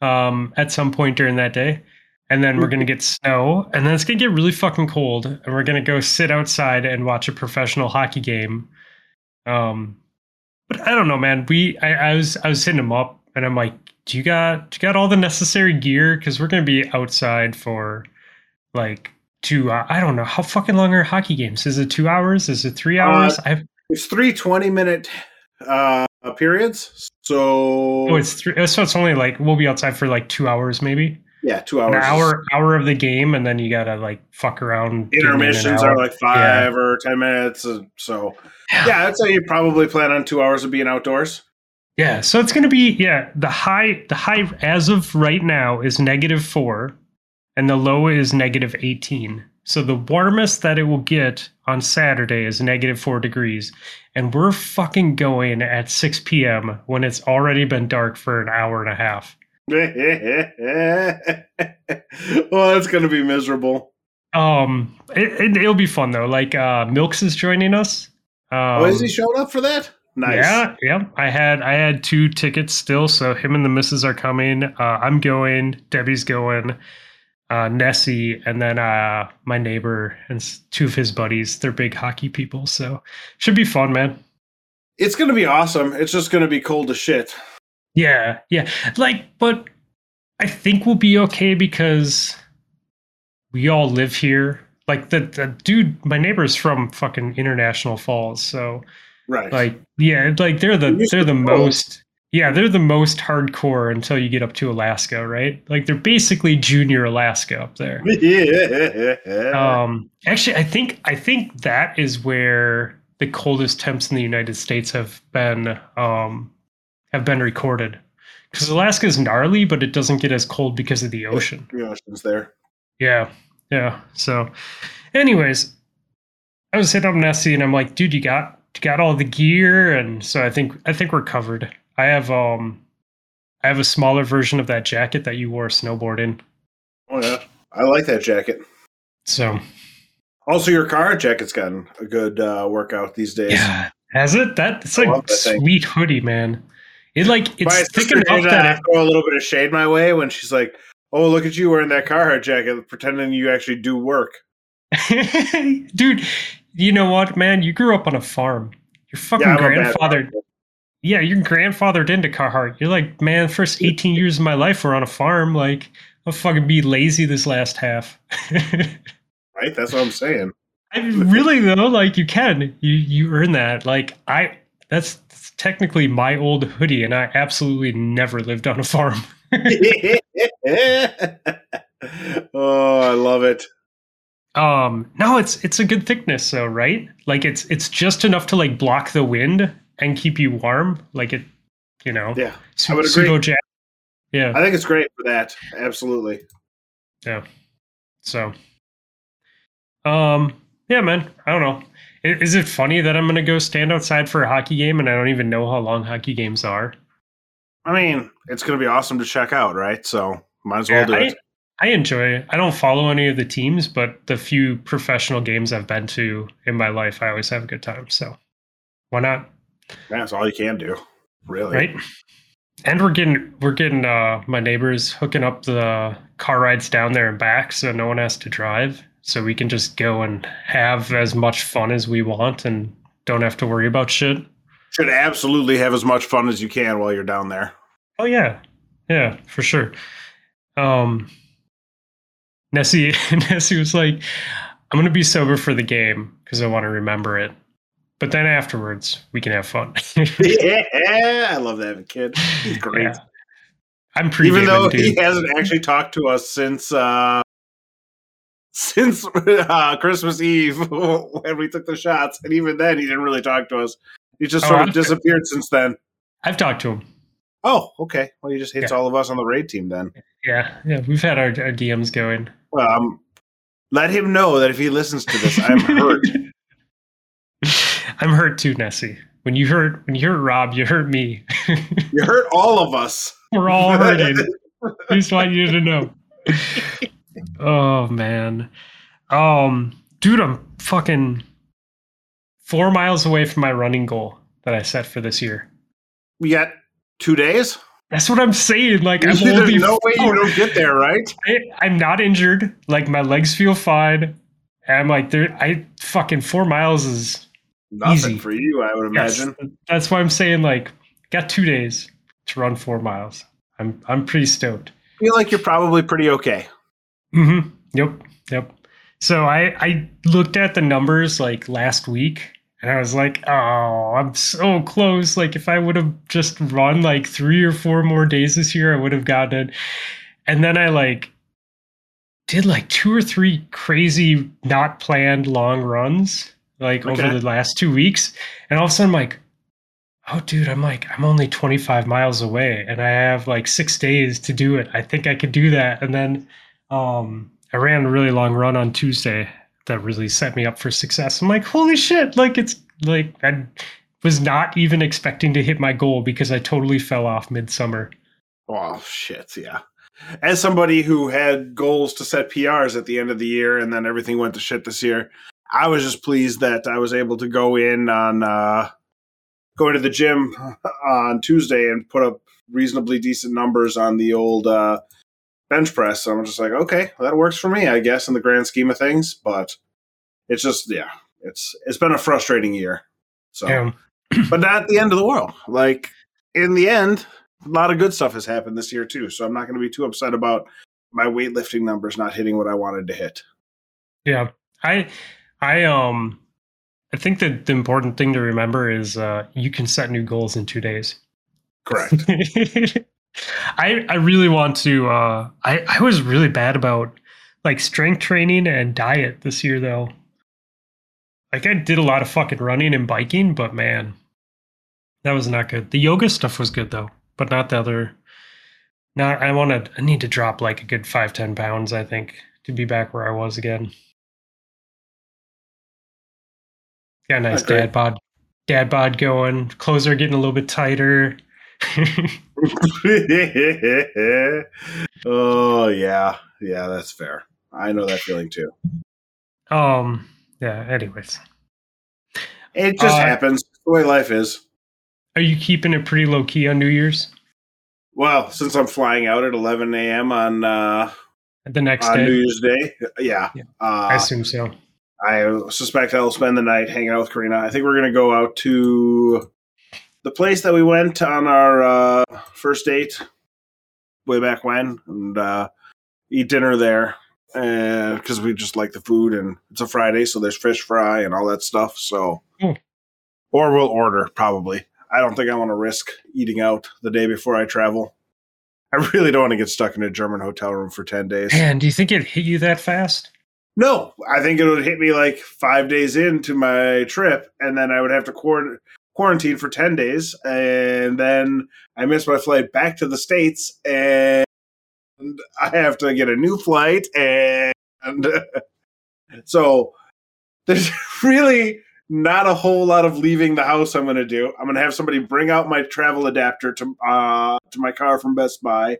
um, at some point during that day. And then we're going to get snow. And then it's going to get really fucking cold. And we're going to go sit outside and watch a professional hockey game. Um, but I don't know, man. We I, I was I was hitting him up and I'm like, do you got do you got all the necessary gear? Because we're going to be outside for like two. Uh, I don't know how fucking long are hockey games. Is it two hours? Is it three Uh, hours? I've It's three 20 minute uh, periods. So Oh, it's three. So it's only like we'll be outside for like two hours, maybe yeah, two hours. an hour, hour of the game, and then you gotta like fuck around. getting in Intermissions are like five or ten minutes. uh, So yeah, I'd say you probably plan on two hours of being outdoors. yeah. So it's gonna be yeah. The high, the high as of right now is negative four, and the low is negative eighteen. So the warmest that it will get on Saturday is negative four degrees, and we're fucking going at six p.m. when it's already been dark for an hour and a half. well, it's going to be miserable. Um, it, it, it'll be fun though. Like uh, Milks is joining us. Um, oh, is he showing up for that? Nice. Yeah, yeah. I had I had two tickets still, so him and the missus are coming. Uh, I'm going. Debbie's going. Uh, Nessie, and then uh, my neighbor and two of his buddies. They're big hockey people, so should be fun, man. It's going to be awesome. It's just going to be cold as shit. Yeah, yeah. Like, but I think we'll be okay because we all live here. Like the the dude, my neighbor's from fucking International Falls, so Right. like yeah like they're the they're the most yeah they're the most hardcore until you get up to alaska right like they're basically junior alaska up there yeah. um actually i think i think that is where the coldest temps in the united states have been um have been recorded because alaska is gnarly but it doesn't get as cold because of the ocean the ocean's there. yeah, yeah. So, anyways, I was hitting up Nessie, and I'm like, dude, you got you got all the gear, and so I think I think we're covered. I have um, I have a smaller version of that jacket that you wore snowboarding. Oh yeah, I like that jacket. So Also, your Carhartt jacket's gotten a good uh, workout these days. yeah, has it? That's I a love that thing. sweet hoodie, man. It like it's thick enough that it, throw a little bit of shade my way when she's like, "Oh, look at you wearing that Carhartt jacket, pretending you actually do work." dude. You know what, man? You grew up on a farm. Your fucking bad grandfather yeah, you're grandfathered into Carhartt. You're like, man, first 18 years of my life were on a farm. Like, I'll fucking be lazy this last half. right? That's what I'm saying. I really though, like you can. You you earn that. Like I that's technically my old hoodie, and I absolutely never lived on a farm. oh, I love it. Um, no, it's it's a good thickness, though, right? Like it's it's just enough to like block the wind and keep you warm. Like it, you know, Yeah, I would agree. jacket. Yeah. I think it's great for that. Absolutely. Yeah. So, um, yeah, man. I don't know. Is it funny that I'm gonna go stand outside for a hockey game and I don't even know how long hockey games are? I mean, it's going to be awesome to check out, right? So might as well do I, it. I enjoy it. I don't follow any of the teams, but the few professional games I've been to in my life, I always have a good time. So, why not? That's all you can do, really. right? And we're getting we're getting uh my neighbors hooking up the car rides down there and back so no one has to drive. So we can just go and have as much fun as we want and don't have to worry about shit. Should absolutely have as much fun as you can while you're down there. Oh yeah. Yeah, for sure. Um Nessie Nessie was like, I'm gonna be sober for the game because I want to remember it. but then afterwards we can have fun. yeah, I love that kid. He's great. Yeah. I'm pretty Even though he hasn't actually talked to us since uh since uh, Christmas Eve when we took the shots, and even then he didn't really talk to us. He just Oh, sort of I've- disappeared since then. I've talked to him. Oh, okay. Well, he just hates Yeah. all of us on the raid team then. Yeah, yeah, we've had our, our DMs going. Well, um, let him know that if he listens to this, I'm hurt. I'm hurt too, Nessie. When you hurt, when you hurt Rob, you hurt me. you hurt all of us. We're all hurting. Just want you to know. Oh man, um, dude, I'm fucking four miles away from my running goal that I set for this year. We got two days. That's what I'm saying. Like I'm There's no way you don't get there, right? I, I'm not injured. Like my legs feel fine. And I'm like, there. I fucking four miles is Nothing Easy. for you, I would yes. imagine. That's why I'm saying like, got two days to run four miles. I'm I'm pretty stoked. feel like you're probably pretty okay. Mm-hmm. Yep. Yep. So I I looked at the numbers like last week and I was like, oh, I'm so close. Like if I would have just run like three or four more days this year, I would have gotten it. And then I like did like two or three crazy not planned long runs like Okay. over the last two weeks. And all of a sudden I'm like, oh dude, I'm like, I'm only 25 miles away and I have like six days to do it. I think I could do that. And then um I ran a really long run on Tuesday that really set me up for success. I'm like, holy shit, like it's like I was not even expecting to hit my goal because I totally fell off midsummer. Oh shit, yeah. As somebody who had goals to set PRs at the end of the year and then everything went to shit this year, I was just pleased that I was able to go in on uh go into the gym on Tuesday and put up reasonably decent numbers on the old uh bench press. So I'm just like, okay, that works for me, I guess, in the grand scheme of things. But it's just yeah, it's it's been a frustrating year. So Um, but not the end of the world. Like in the end, a lot of good stuff has happened this year too. So I'm not going to be too upset about my weightlifting numbers not hitting what I wanted to hit. yeah. I I um I think that the important thing to remember is uh you can set new goals in two days. Correct. I I really want to uh I I was really bad about like strength training and diet this year though. Like I did a lot of fucking running and biking, but man, that was not good. The yoga stuff was good though, but not the other. Not I want to. I need to drop like a good five ten pounds. I think to be back where I was again. Got a nice Okay. dad bod, dad bod going. Clothes are getting a little bit tighter. oh yeah, yeah, that's fair. I know that feeling too. um. Yeah. Anyways, It just Uh, happens. The way life is. are you keeping it pretty low key on New Year's? Well, since I'm flying out at 11 a.m. on uh, The next on day, New Year's Day, yeah, Yeah. uh, I assume so. I suspect I'll spend the night hanging out with Karina. I think we're going to go out to the place that we went on our uh, first date way back when and uh, eat dinner there because we just like the food and it's a Friday, so there's fish fry and all that stuff. So, Hmm. or we'll order probably. I don't think I want to risk eating out the day before I travel. I really don't want to get stuck in a German hotel room for 10 days. And do you think it hit you that fast? No, I think it would hit me like five days into my trip, and then I would have to quar- quarantine for 10 days. And then I miss my flight back to the States, and I have to get a new flight. And so there's really not a whole lot of leaving the house I'm going to do. I'm going to have somebody bring out my travel adapter to, uh, to my car from Best Buy.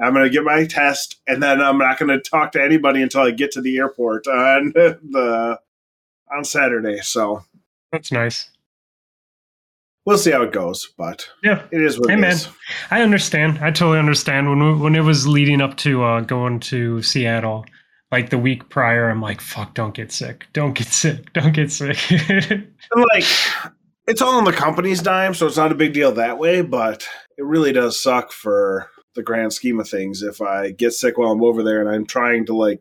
I'm going to get my test, and then I'm not going to talk to anybody until I get to the airport on the on Saturday. So That's nice. We'll see how it goes, but Yeah, it is what Hey, it man. is. I understand. I totally understand. When we, when it was leading up to uh, going to Seattle, like the week prior, I'm like, "Fuck! Don't get sick! Don't get sick! Don't get sick!" And like, it's all on the company's dime, so it's not a big deal that way. But it really does suck for the grand scheme of things if I get sick while I'm over there and I'm trying to like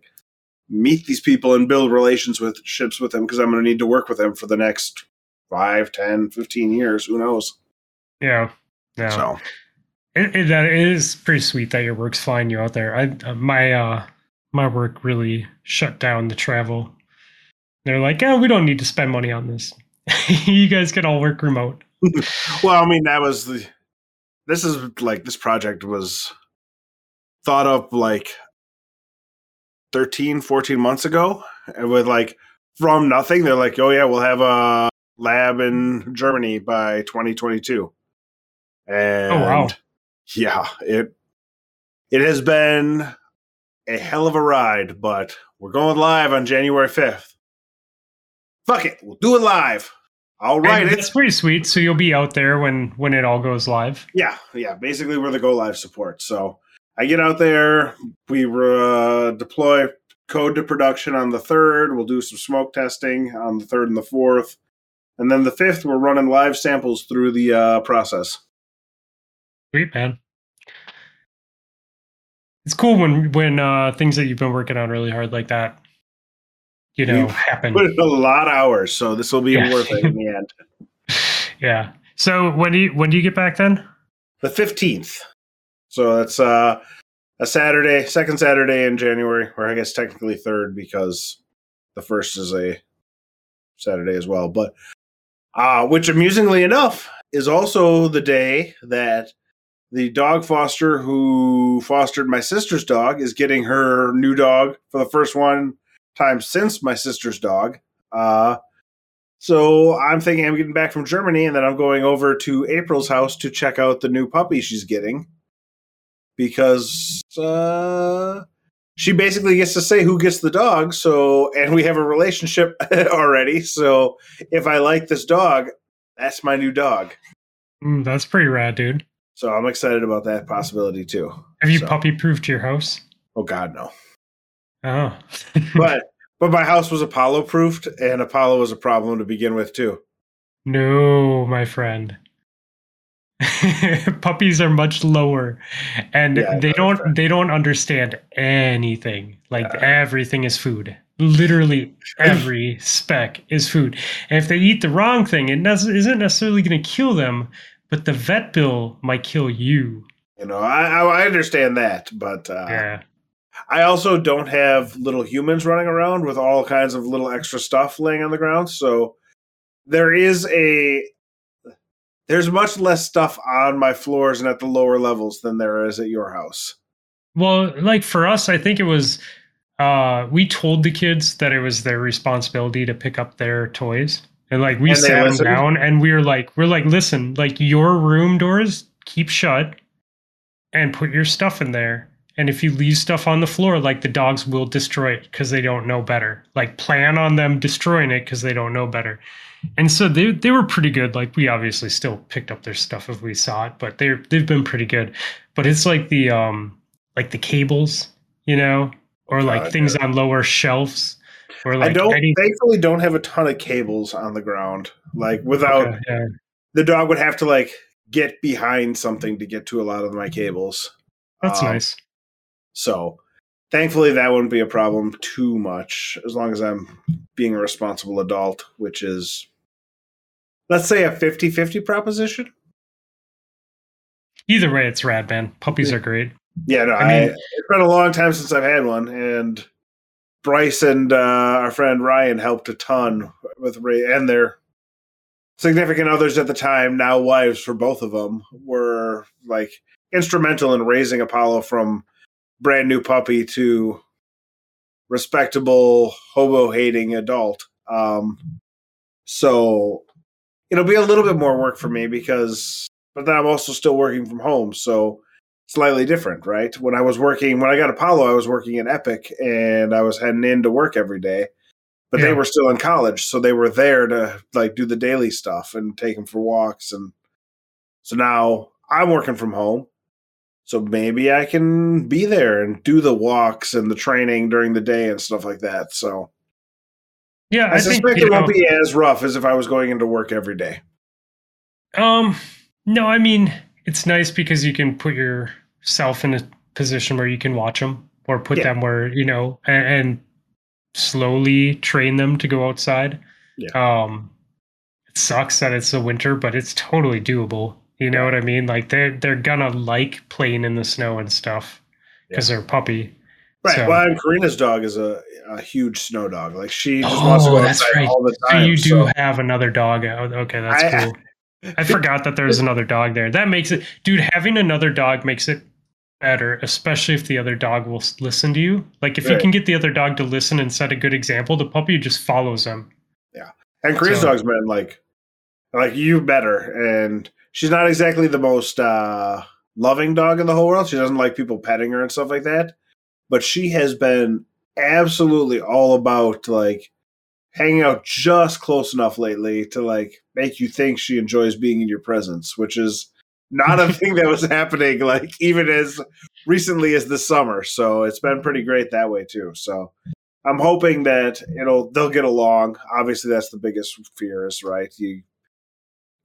meet these people and build relationships with them because I'm going to need to work with them for the next 5, 10, 15 years. Who knows? Yeah. Yeah. So It, it, it is pretty sweet that your work's flying you out there. I uh, my uh my work really shut down the travel. They're like, oh, we don't need to spend money on this. you guys can all work remote. well, I mean, that was the. This is like this project was thought up like 13, 14 months ago, and with like from nothing. They're like, oh yeah, we'll have a lab in Germany by 2022. And wow. yeah, it it has been a hell of a ride, but we're going live on January 5th. Fuck it, we'll do it live. All right, And it's pretty sweet. So you'll be out there when when it all goes live. Yeah, yeah. Basically, we're the go live support. So I get out there, we uh, deploy code to production on the third. We'll do some smoke testing on the third and the fourth, and then the fifth, we're running live samples through the uh, process. Sweet man. It's cool when when uh things that you've been working on really hard like that, you know, We've happen. Put in a lot of hours, so this will be Yeah. worth it in the end. Yeah. So when do you when do you get back then? The fifteenth. So that's uh, a Saturday, second Saturday in January, or I guess technically third because the first is a Saturday as well. But uh, which amusingly enough is also the day that the dog foster who fostered my sister's dog is getting her new dog for the first one time since my sister's dog. Uh, so I'm thinking I'm getting back from Germany and then I'm going over to April's house to check out the new puppy she's getting because uh, she basically gets to say who gets the dog. So, and we have a relationship already. So, if I like this dog, that's my new dog. Mm, that's pretty rad, dude. So I'm excited about that possibility too. Have you So- puppy proofed your house? Oh God, no. Oh. But but my house was Apollo proofed, and Apollo was a problem to begin with too. No, my friend. Puppies are much lower and Yeah, they don't fair. they don't understand anything. Like Yeah. everything is food. Literally every speck is food. And if they eat the wrong thing, it doesn't isn't necessarily going to kill them, but the vet bill might kill you. You know, I I I understand that, but uh, yeah. I also don't have little humans running around with all kinds of little extra stuff laying on the ground. So there is a there's much less stuff on my floors and at the lower levels than there is at your house. Well, like for us, I think it was uh we told the kids that it was their responsibility to pick up their toys. And like we And sat them down and we were like we're like listen, like your room doors keep shut and put your stuff in there. And if you leave stuff on the floor, like the dogs will destroy it because they don't know better. Like plan on them destroying it because they don't know better. And so they they were pretty good. Like we obviously still picked up their stuff if we saw it, but they're they've been pretty good. But it's like the um like the cables, you know, or like God, things on lower shelves, or like I don't any- thankfully don't have a ton of cables on the ground. Like without Okay, yeah. the dog would have to like get behind something to get to a lot of my cables. That's Um, nice. So thankfully that wouldn't be a problem too much as long as I'm being a responsible adult, which is let's say a 50-50 proposition. Either way, it's rad, man. Puppies Yeah. are great. Yeah, no, I I mean- it's been a long time since I've had one and Bryce and uh, our friend Ryan helped a ton with Ray and their significant others at the time, now wives for both of them, were like instrumental in raising Apollo from brand new puppy to respectable hobo hating adult. Um, so it'll be a little bit more work for me because, but then I'm also still working from home, so slightly different, right? When I was working, when I got Apollo, I was working in Epic and I was heading in to work every day. But they were still in college, so they were there to like do the daily stuff and take them for walks. And so now I'm working from home, so maybe I can be there and do the walks and the training during the day and stuff like that. So Yeah, I, I, suspect you it won't know- be as rough as if I was going into work every day. Um, no, I mean it's nice because you can put yourself in a position where you can watch them or put Yeah. them where you know and, and slowly train them to go outside. Yeah. Um, it sucks that it's the winter, but it's totally doable. You know what I mean? Like they're they're gonna like playing in the snow and stuff because they're a puppy. Right. So- well, and Karina's dog is a, a huge snow dog. Like she just oh, wants to Oh, go that's outside right. all the time. So you do so- have another dog. Oh, Okay, that's I- cool. I forgot that there's another dog there. That makes it, dude. Having another dog makes it better, especially if the other dog will listen to you. Like if you can get the other dog to listen and set a good example, the puppy just follows them. Yeah, and Karina's So- dog's been like, like you better, and she's not exactly the most uh, loving dog in the whole world. She doesn't like people petting her and stuff like that. But she has been absolutely all about like hanging out just close enough lately to like make you think she enjoys being in your presence, which is not a thing that was happening like even as recently as this summer. So it's been pretty great that way too. So I'm hoping that it'll they'll get along. Obviously, that's the biggest fear is right. You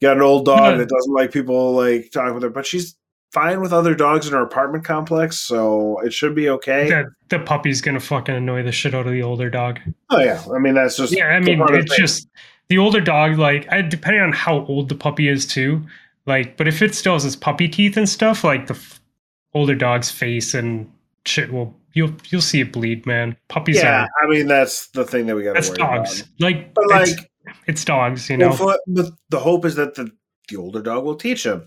got an old dog Yeah. that doesn't like people like talking with her, but she's fine with other dogs in her apartment complex, so it should be okay. That the puppy's gonna fucking annoy the shit out of the older dog. Oh yeah, I mean that's just Yeah, I mean it's just the older dog. Like I, depending on how old the puppy is too. Like, but if it still has its puppy teeth and stuff, like the f- older dog's face and shit will you'll you'll see it bleed, man. Puppies yeah. are I mean that's the thing that we got to that's worry dogs. about. Like, But like, it's dogs, you know. well, for- but the hope is that the the older dog will teach him.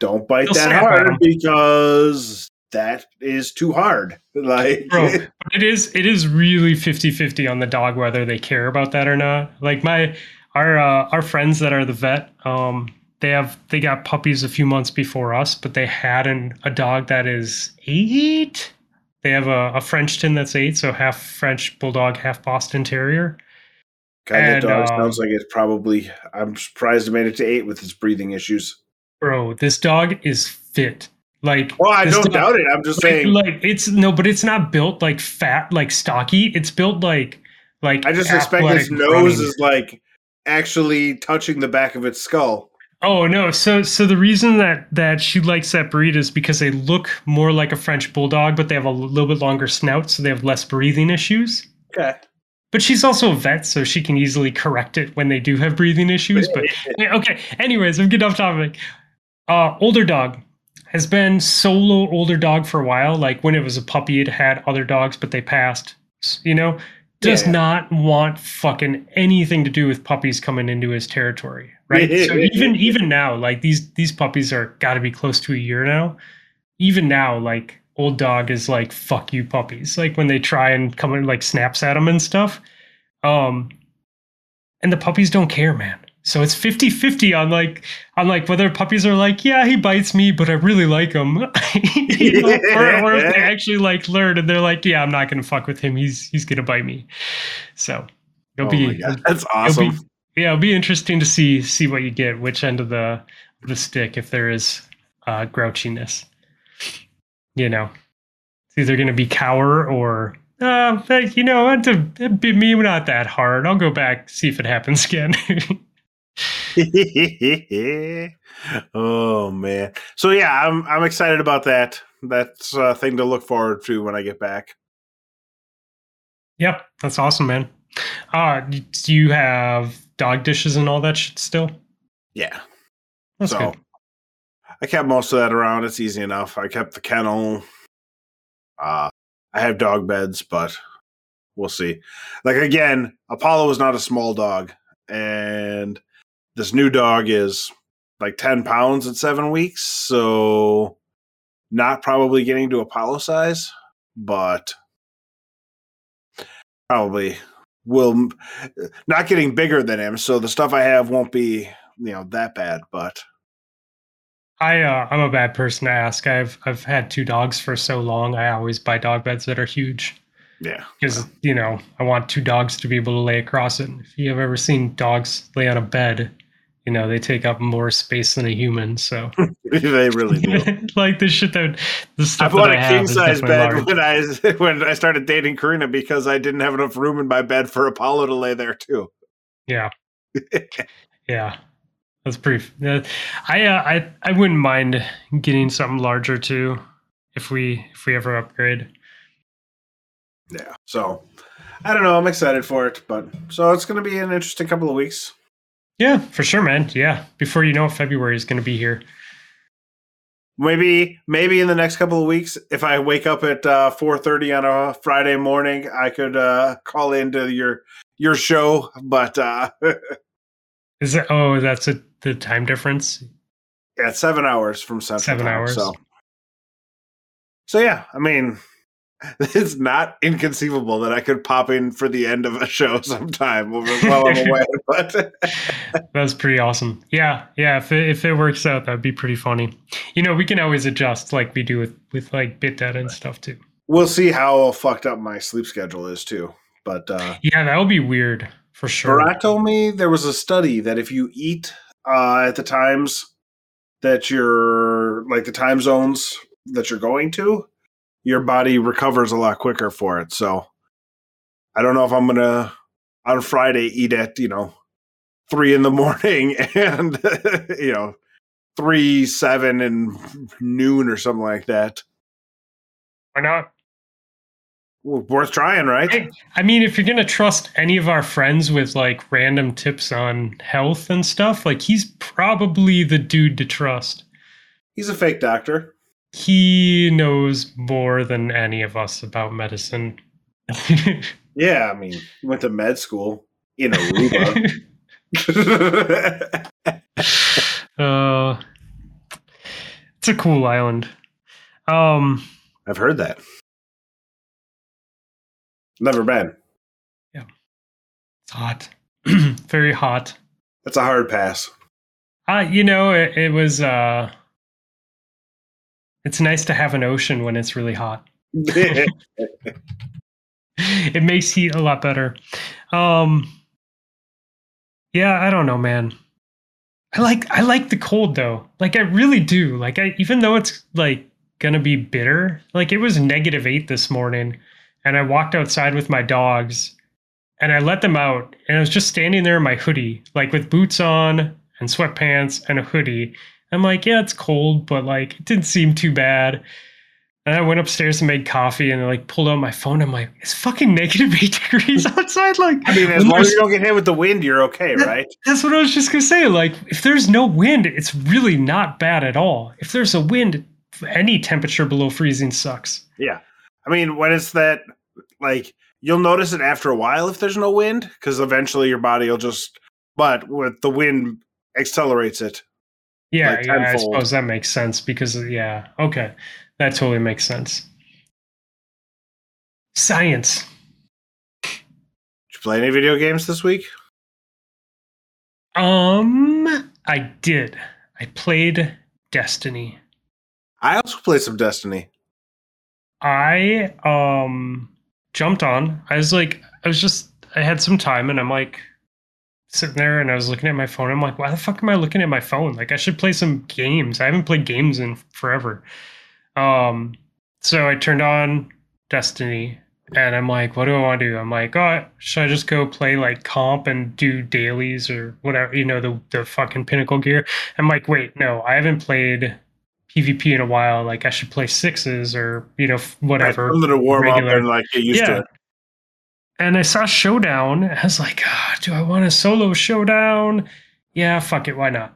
Don't bite He'll that hard because that is too hard. Like Bro, it is it is really 50-50 on the dog whether they care about that or not. Like my our uh, our friends that are the vet, um, they have they got puppies a few months before us, but they had an, a dog that is eight. They have a, a Frenchton that's eight, so half French bulldog, half Boston Terrier. That And, dog um, sounds like it's probably. I'm surprised it made it to eight with its breathing issues. Bro, this dog is fit. Like Well, I don't dog- doubt it. I'm just like, saying. like it's no, but it's not built like fat, like stocky. It's built like like I just expect his nose running. is like actually touching the back of its skull. Oh no! So so the reason that that she likes that breed is because they look more like a French bulldog, but they have a little bit longer snout, so they have less breathing issues. Okay. But she's also a vet, so she can easily correct it when they do have breathing issues. But okay. Anyways, I'm getting off topic. Uh, older dog has been solo older dog for a while. Like when it was a puppy, it had other dogs, but they passed. You know, does Yeah. not want fucking anything to do with puppies coming into his territory. Right. so even even now, like these these puppies are got to be close to a year now. Even now, like old dog is like fuck you puppies. Like when they try and come and like snaps at them and stuff. Um, and the puppies don't care, man. So it's 50-50 on like on like whether puppies are like, yeah, he bites me, but I really like him. You know, or, or if they actually like learn and they're like, yeah, I'm not gonna fuck with him. He's he's gonna bite me. So it'll Oh be that's it'll awesome. be yeah, it'll be interesting to see see what you get, which end of the the stick, if there is uh grouchiness. You know. It's either gonna be cower or uh, but, you know, what, it'd be me not that hard. I'll go back see if it happens again. oh man. So yeah, I'm I'm excited about that. That's a thing to look forward to when I get back. Yep, that's awesome, man. Uh, do you have dog dishes and all that shit still? Yeah. That's so good. I kept most of that around. It's easy enough. I kept the kennel. Uh I have dog beds, but we'll see. Like again, Apollo is not a small dog, and this new dog is like 10 pounds at seven weeks, so not probably getting to Apollo size, but probably will not getting bigger than him. So the stuff I have won't be, you know, that bad, but I uh, I'm a bad person to ask. I've I've had two dogs for so long. I always buy dog beds that are huge yeah. because you know I want two dogs to be able to lay across it. If you have ever seen dogs lay on a bed, you know they take up more space than a human. So they really do. like the shit that the I stuff bought that a I king size bed large. when I when I started dating Karina because I didn't have enough room in my bed for Apollo to lay there too. Yeah. yeah. That's pretty. Uh, I uh, I I wouldn't mind getting something larger too, if we if we ever upgrade. Yeah. So I don't know. I'm excited for it, but so it's going to be an interesting couple of weeks. Yeah, for sure, man. Yeah. Before you know it, February is going to be here. Maybe maybe in the next couple of weeks, if I wake up at uh, four thirty on a Friday morning, I could uh, call into your your show. But uh, Is? Oh, that's a, the time difference. yeah, seven hours from Central Seven Time, hours. So. so yeah, I mean, it's not inconceivable that I could pop in for the end of a show sometime while I'm away. But That's pretty awesome. Yeah, yeah. If it, if it works out, that'd be pretty funny. You know, we can always adjust like we do with with like bit data and stuff too. we'll see how fucked up my sleep schedule is too. But uh, Yeah, that would be weird for sure. Barack told me there was a study that if you eat uh, at the times that you're like the time zones that you're going to, your body recovers a lot quicker for it. So I don't know if I'm gonna on Friday eat at you know three in the morning and you know three seven and noon or something like that. Why not? Worth trying, right? Hey, I mean, if you're gonna trust any of our friends with like random tips on health and stuff, like he's probably the dude to trust. He's a fake doctor. He knows more than any of us about medicine. Yeah, I mean, he went to med school in Aruba. uh, it's a cool island. Um, I've heard that. Never been. Yeah. It's hot, very hot. That's a hard pass. Uh, you know, it, it was. Uh, it's nice to have an ocean when it's really hot. it makes heat a lot better. Um, yeah, I don't know, man. I like I like the cold though. Like I really do. Like I even though it's like gonna be bitter. Like it was negative eight this morning, and I walked outside with my dogs, and I let them out, and I was just standing there in my hoodie, like with boots on and sweatpants and a hoodie. I'm like, yeah, it's cold, but like it didn't seem too bad. And I went upstairs and made coffee and like pulled out my phone. I'm like, it's fucking negative eight degrees outside. Like, I mean, as long as you don't get hit with the wind, you're okay, right? that's what I was just gonna say. Like, if there's no wind, it's really not bad at all. If there's a wind, any temperature below freezing sucks. Yeah. I mean, when it's that, like, you'll notice it after a while if there's no wind, because eventually your body will just, but with the wind accelerates it. Yeah, Like yeah, I suppose that makes sense because yeah, okay, that totally makes sense. Science. Did you play any video games this week? Um, I did. I played Destiny. I also played some Destiny. I um jumped on. I was like, I was just, I had some time, and I'm like sitting there, and I was looking at my phone. I'm like, why the fuck am I looking at my phone? Like, I should play some games. I haven't played games in forever. Um, so I turned on Destiny, and I'm like, what do I want to do? I'm like, oh, should I just go play like comp and do dailies or whatever? You know, the the fucking pinnacle gear. I'm like, wait, no, I haven't played PvP in a while. Like, I should play sixes or you know whatever. Something to warm regular. up and, like, get used to Yeah. it. And I saw Showdown. I was like, ah, do I want a solo Showdown? Yeah, fuck it, why not?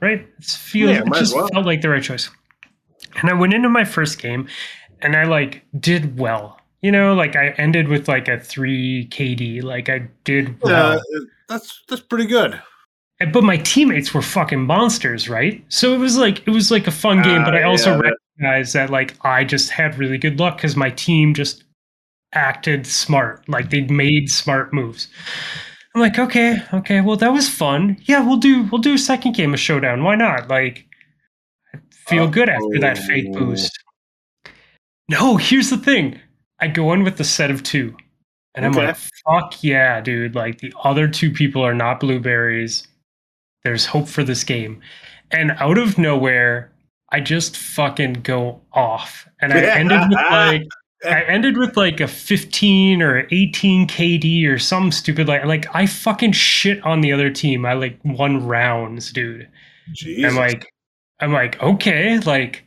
Right? It's feel, Yeah, it just well. felt like the right choice. And I went into my first game, and I like did well. You know, like I ended with like a three KD. Like I did well. Uh, that's that's pretty good. But my teammates were fucking monsters, right? So it was like it was like a fun game, but Uh, I also yeah, recognized that like I just had really good luck because my team just acted smart, like they made smart moves. I'm like, okay, okay, well that was fun. Yeah, we'll do we'll do a second game of Showdown. Why not? Like, I feel good after that fate Oh. boost. No, here's the thing. I go in with the set of two. And I'm like, fuck yeah, dude. Like the other two people are not blueberries. There's hope for this game. And out of nowhere, I just fucking go off. And I ended with like I ended with like a 15 or 18 KD or some stupid like like I fucking shit on the other team. I like won rounds, dude. Jesus. I'm like, I'm like, okay, like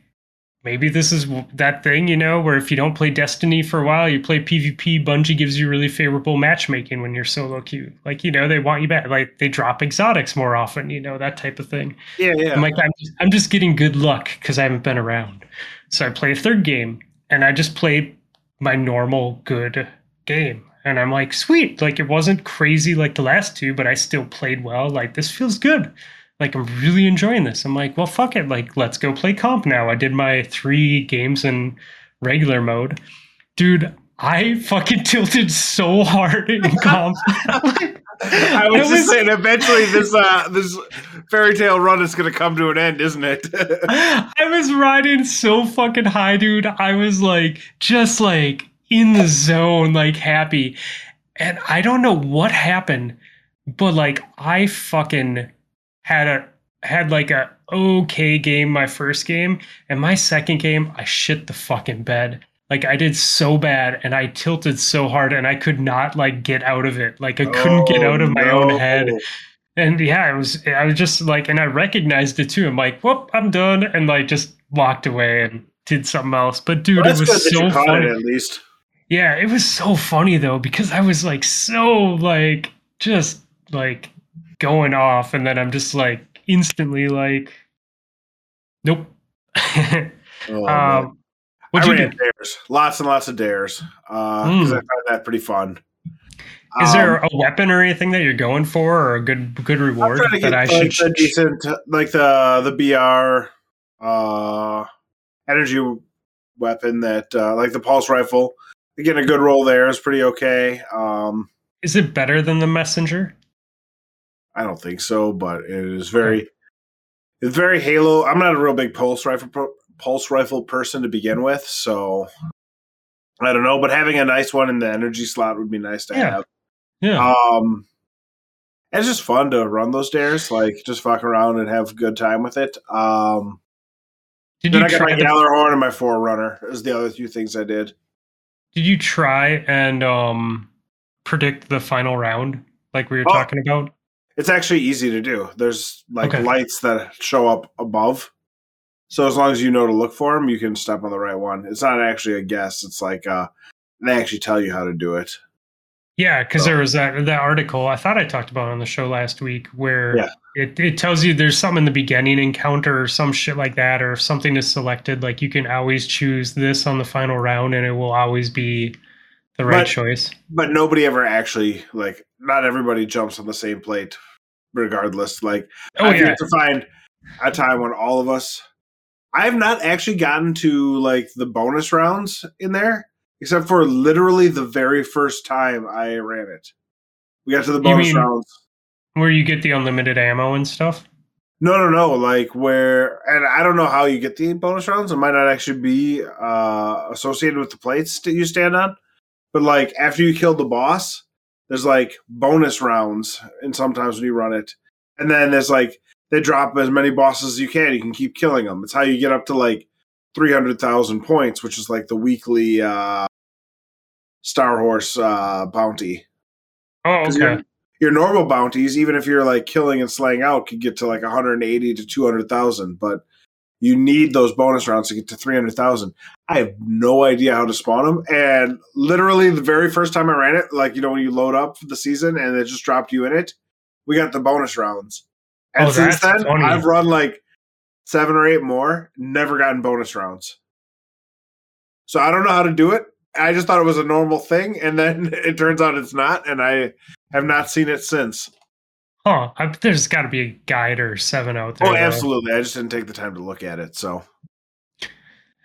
maybe this is that thing, you know, where if you don't play Destiny for a while, you play PvP, Bungie gives you really favorable matchmaking when you're solo queue. Like, you know, they want you back. Like, they drop exotics more often, you know, that type of thing. Yeah, yeah. I'm like, I'm just, I'm just getting good luck because I haven't been around. So I play a third game and I just play my normal good game. And I'm like, sweet. Like, it wasn't crazy like the last two, but I still played well. Like, this feels good. Like, I'm really enjoying this. I'm like, well, fuck it. Like, let's go play comp now. I did my three games in regular mode. Dude, I fucking tilted so hard in comp. I was just saying, eventually this uh this fairy tale run is gonna come to an end, isn't it? I was riding so fucking high, dude. I was like, just like in the zone, like happy. And I don't know what happened, but like I fucking had a had like a okay game my first game, and my second game I shit the fucking bed. Like I did so bad and I tilted so hard and I could not like get out of it. Like I couldn't get out of my Oh, own head. And yeah, it was I was just like and I recognized it too. I'm like, whoop, I'm done and like just walked away and did something else. But dude, Well, it was so funny. it at least. Yeah, it was so funny though because I was like so like just like going off, and then I'm just like instantly like, nope. Oh, um, I you ran do? dares, lots and lots of dares, because Mm. I find that pretty fun. Is there Um, a weapon or anything that you're going for, or a good good reward that get I like, should? the decent, like the the BR uh, energy weapon that uh, like the pulse rifle. Getting a good roll there is pretty okay. Um, Is it better than the messenger? I don't think so, but it is very, it's very Halo. I'm not a real big pulse rifle pulse rifle person to begin with, so I don't know. But having a nice one in the energy slot would be nice to Yeah. have. Yeah. Um, it's just fun to run those dares, like just fuck around and have a good time with it. Um, did then you I got try? my The, Gjallarhorn and my Forerunner. Is the other two things I did. did you try and um predict the final round like we were Oh. talking about? It's actually easy to do. There's like Okay. lights that show up above. So as long as you know to look for them, you can step on the right one. It's not actually a guess. It's like uh, they actually tell you how to do it. Yeah, because So- there was that that article I thought I talked about on the show last week where Yeah. it, it tells you there's something in the beginning encounter or some shit like that, or if something is selected, like you can always choose this on the final round and it will always be the right But- choice. But nobody ever actually like. Not everybody jumps on the same plate, regardless. Like Oh I've yeah. to find a time when all of us. I have not actually gotten to like the bonus rounds in there, except for literally the very first time I ran it. We got to the bonus rounds. Where you get the unlimited ammo and stuff. No, no, no. Like where, and I don't know how you get the bonus rounds. It might not actually be uh, associated with the plates that you stand on. But like after you kill the boss, there's like bonus rounds, and sometimes when you run it, and then there's like they drop as many bosses as you can. You can keep killing them. It's how you get up to like three hundred thousand points, which is like the weekly uh, Starhorse uh, bounty. Oh, okay. your, your normal bounties, even if you're like killing and slaying out, could get to like 180 to 200,000, but you need those bonus rounds to get to 300,000. I have no idea how to spawn them. And literally, the very first time I ran it, like, you know, when you load up the season and it just dropped you in it, we got the bonus rounds. And Oh, since then, funny. I've run like seven or eight more, never gotten bonus rounds. So I don't know how to do it. I just thought it was a normal thing, and then it turns out it's not, and I have not seen it since. Huh. I, there's got to be a guide or seven out there. Oh, though. absolutely! I just didn't take the time to look at it. So,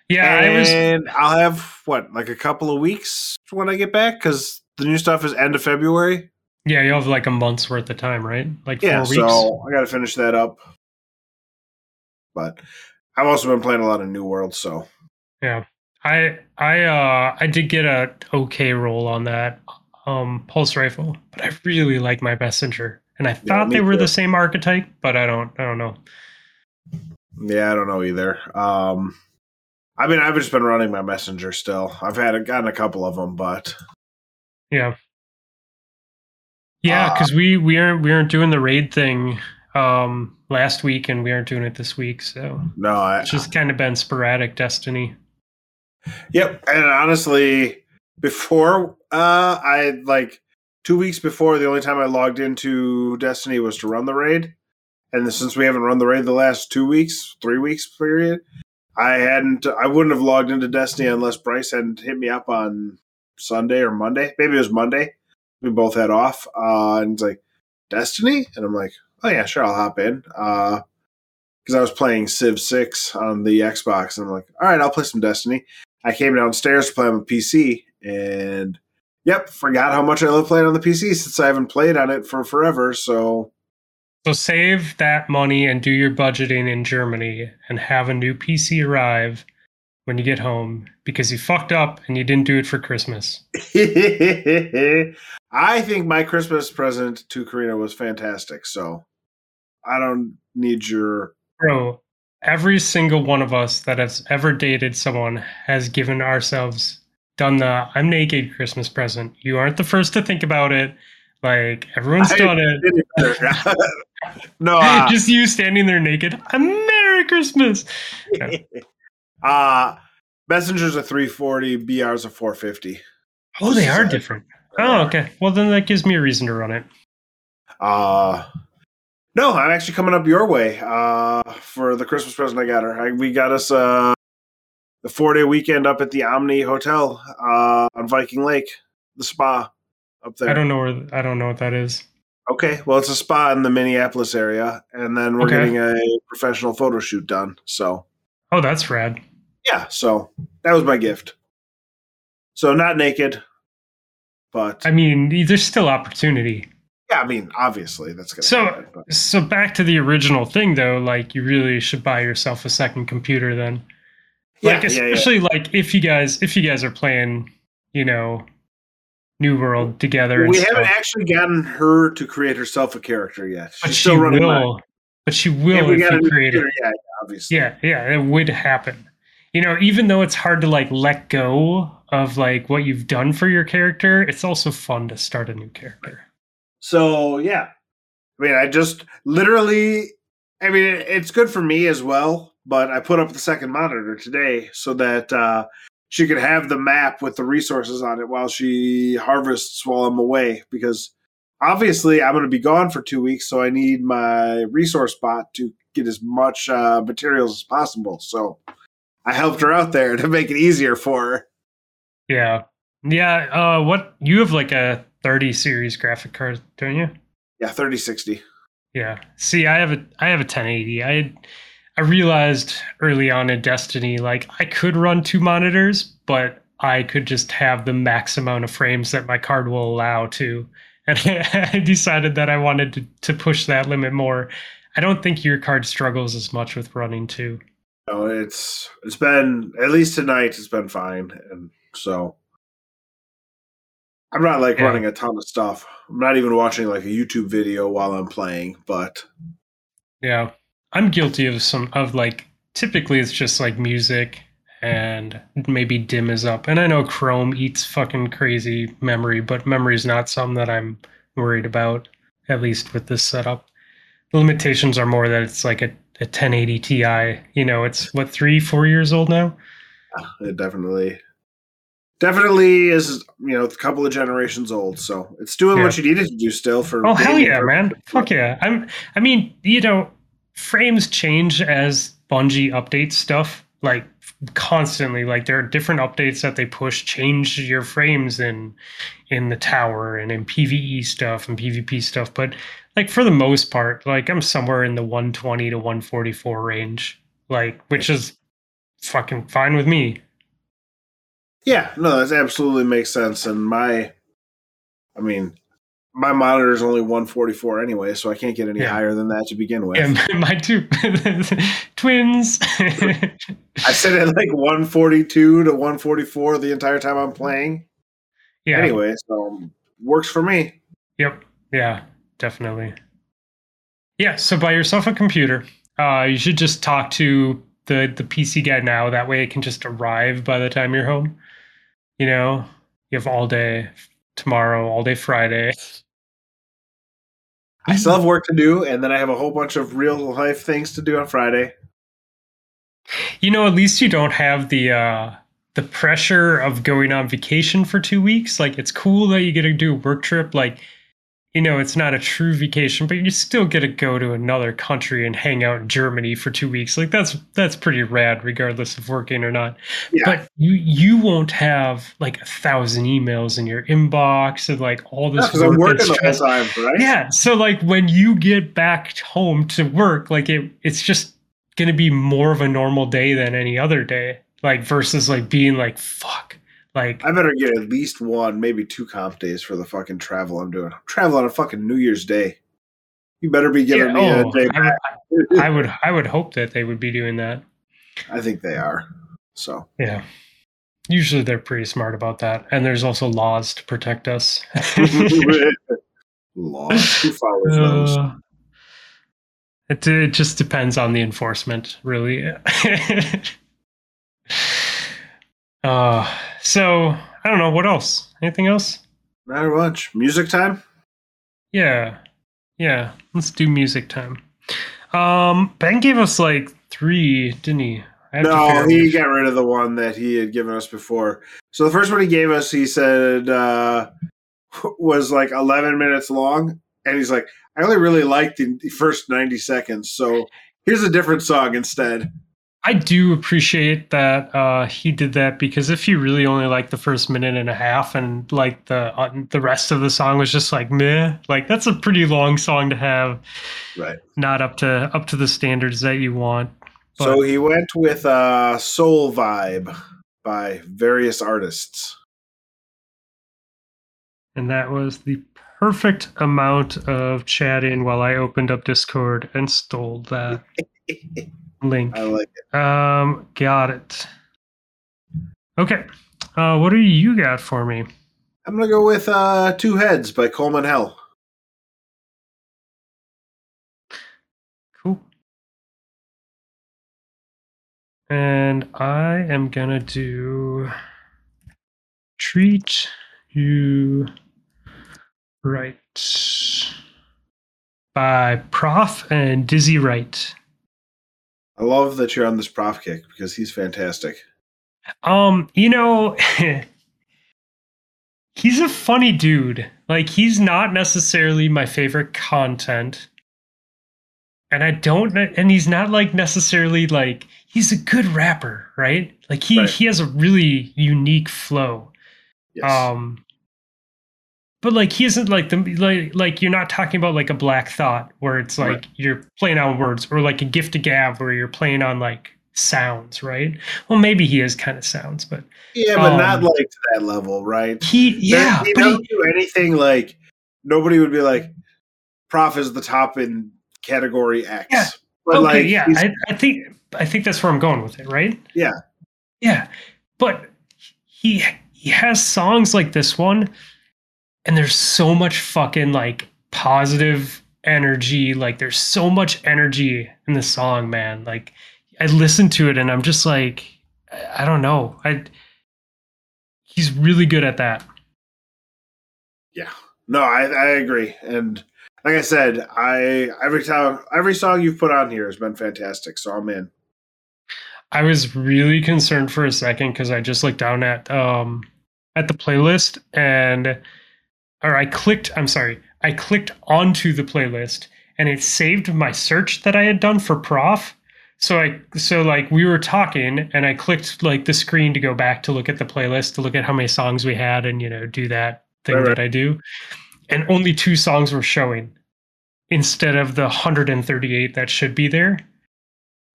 Yeah, I was. I'll have what like a couple of weeks when I get back because the new stuff is end of February. Yeah, you have like a month's worth of time, right? Like Yeah, four weeks. so I got to finish that up. But I've also been playing a lot of New World, so Yeah. I I uh I did get a okay roll on that um pulse rifle, but I really like my messenger. And I thought me they were too. the same archetype, but I don't I don't know. yeah, I don't know either. Um, I mean, I've just been running my messenger still. I've had gotten a couple of them, but Yeah. Yeah, Uh, because we we aren't we aren't doing the raid thing um last week, and we aren't doing it this week, so No, I, it's just kind of been sporadic Destiny. Yep, and honestly, before uh I like two weeks before, the only time I logged into Destiny was to run the raid, and since we haven't run the raid the last two weeks, three weeks period, I hadn't. I wouldn't have logged into Destiny unless Bryce hadn't hit me up on Sunday or Monday. Maybe it was Monday. We both had off, uh, and he's like, "Destiny," and I'm like, "Oh yeah, sure, I'll hop in." Uh, because I was playing Civ Six on the Xbox, and I'm like, "All right, I'll play some Destiny." I came downstairs to play on the PC, and yep, forgot how much I love playing on the PC since I haven't played on it for forever. So So save that money and do your budgeting in Germany and have a new PC arrive when you get home because you fucked up and you didn't do it for Christmas. I think my Christmas present to Karina was fantastic. So I don't need your. Bro, every single one of us that has ever dated someone has given ourselves done the I'm naked Christmas present. You aren't the first to think about it. Like everyone's I done it. no, uh, Just you standing there naked. A Merry Christmas. uh messengers are 340, BRs are 450. Oh, they are different. Oh, okay. Well, then that gives me a reason to run it. Uh no, I'm actually coming up your way uh for the Christmas present I got her. I, we got us uh the four day weekend up at the Omni Hotel uh on Viking Lake, the spa up there. I don't know where I don't know what that is. Okay, well, it's a spa in the Minneapolis area, and then we're Okay. getting a professional photo shoot done. So, Oh, that's rad. yeah, so that was my gift. So, not naked, but I mean, there's still opportunity. yeah, I mean, obviously that's gonna So- happen. So back to the original thing though, like you really should buy yourself a second computer then. Yeah, like yeah, yeah. especially like if you guys if you guys are playing, you know, New World together and We stuff. haven't actually gotten her to create herself a character yet. but she still running mine. will. But she will Yeah, we if got you new create it. yeah, yeah, obviously. Yeah, yeah, it would happen. You know, even though it's hard to like let go of like what you've done for your character, it's also fun to start a new character. So yeah, I mean, I just literally, I mean, it's good for me as well. But I put up the second monitor today so that uh, she could have the map with the resources on it while she harvests while I'm away. Because obviously, I'm going to be gone for two weeks, so I need my resource bot to get as much uh, materials as possible. So I helped her out there to make it easier for her. Yeah. Yeah, uh what you have like a 30 series graphic card, don't you? Yeah, thirty sixty. Yeah. See, I have a I have a 1080. I I realized early on in Destiny like I could run two monitors, but I could just have the max amount of frames that my card will allow to. And I decided that I wanted to, to push that limit more. I don't think your card struggles as much with running two. No, it's it's been at least tonight. It's been fine, and so I'm not like Yeah. running a ton of stuff. I'm not even watching like a YouTube video while I'm playing. But Yeah. I'm guilty of some of like typically it's just like music and maybe DIM is up. And I know Chrome eats fucking crazy memory, but memory is not something that I'm worried about, at least with this setup. The limitations are more that it's like a, a 1080 Ti. You know, it's what, three, four years old now? Ah, it definitely, definitely is you know a couple of generations old. So it's doing what you needed to do still for. Oh hell yeah, man! Fuck yeah! I'm. I mean, you know, frames change as Bungie updates stuff like constantly. Like there are different updates that they push, change your frames in in the tower and in PVE stuff and PvP stuff. But like for the most part, like I'm somewhere in the 120 to 144 range, like which is fucking fine with me. Yeah, no, that absolutely makes sense. And my, I mean, my monitor is only 144 anyway, so I can't get any Yeah. higher than that to begin with. Yeah, mine too. Twins. I said it like 142 to 144 the entire time I'm playing. yeah. Anyway, so um, works for me. Yep. Yeah, definitely. Yeah, so buy yourself a computer. Uh, you should just talk to the the PC guy now. That way, it can just arrive by the time you're home. You know, you have all day tomorrow, all day Friday. I still have work to do, and then I have a whole bunch of real life things to do on Friday. You know, at least you don't have the uh the pressure of going on vacation for two weeks. Like it's cool that you get to do a work trip. Like, you know, it's not a true vacation, but you still get to go to another country and hang out in Germany for two weeks. Like that's that's pretty rad, regardless of working or not. Yeah. But you you won't have like a thousand emails in your inbox and like all this Because I'm work working the whole time, right? Yeah. So like when you get back home to work, like it it's just gonna be more of a normal day than any other day. Like versus like being like fuck. Like I better get at least one, maybe two comp days for the fucking travel I'm doing. I'm traveling on fucking New Year's Day. You better be giving yeah, me oh, a day I, would, back. I would I would hope that they would be doing that. I think they are. So Yeah. Usually they're pretty smart about that. And there's also laws to protect us. laws. Who follows those? Uh, it, it just depends on the enforcement, really. uh, so, I don't know. What else? Anything else? Not much. Music time? Yeah. Yeah. Let's do music time. Um, Ben gave us like three, didn't he? I No, he got rid of the one that he had given us before. So the first one he gave us, he said uh, was like 11 minutes long, and he's like, "I only really liked the the first 90 seconds, so here's a different song instead." I do appreciate that uh, he did that because if you really only like the first minute and a half and like the uh, the rest of the song was just like meh, like that's a pretty long song to have, Right. not up to up to the standards that you want. So he went with uh, "Soul Vibe" by various artists. And that was the perfect amount of chatting while I opened up Discord and stole that link. I like it. Um, got it. Okay. Uh, what do you got for me? I'm gonna go with uh, Two Heads" by Coleman Hell. Cool. And I am gonna do treat you right by Prof and Dizzy Wright. I love that you're on this prof kick because he's fantastic. Um, you know, he's a funny dude. Like he's not necessarily my favorite content. And I don't and he's not like necessarily like he's a good rapper, right? Like he Right. he has a really unique flow. Yes. Um but like he isn't like the like like you're not talking about like a Black Thought where it's like Right. you're playing on words or like a Gift of Gab where you're playing on like sounds, right? Well, maybe he is kind of sounds, but yeah, but not um, like to that level, right? he yeah, he but he- do anything like nobody would be like prof is the top in category X. Yeah. But okay, like yeah, I, I think I think that's where I'm going with it, right? Yeah. yeah, but he he has songs like this one, and there's so much fucking like positive energy. Like there's so much energy in the song, man. Like I listen to it and I'm just like, I don't know, I. He's really good at that. yeah. No, I, I agree. And like I said, I every time every song you've put on here has been fantastic. So I'm in. I was really concerned for a second because I just looked down at um at the playlist and or I clicked I'm sorry, I clicked onto the playlist and it saved my search that I had done for prof. So I so like we were talking and I clicked like the screen to go back to look at the playlist to look at how many songs we had and you know do that thing Right, right. that I do. And only two songs were showing instead of the 138 that should be there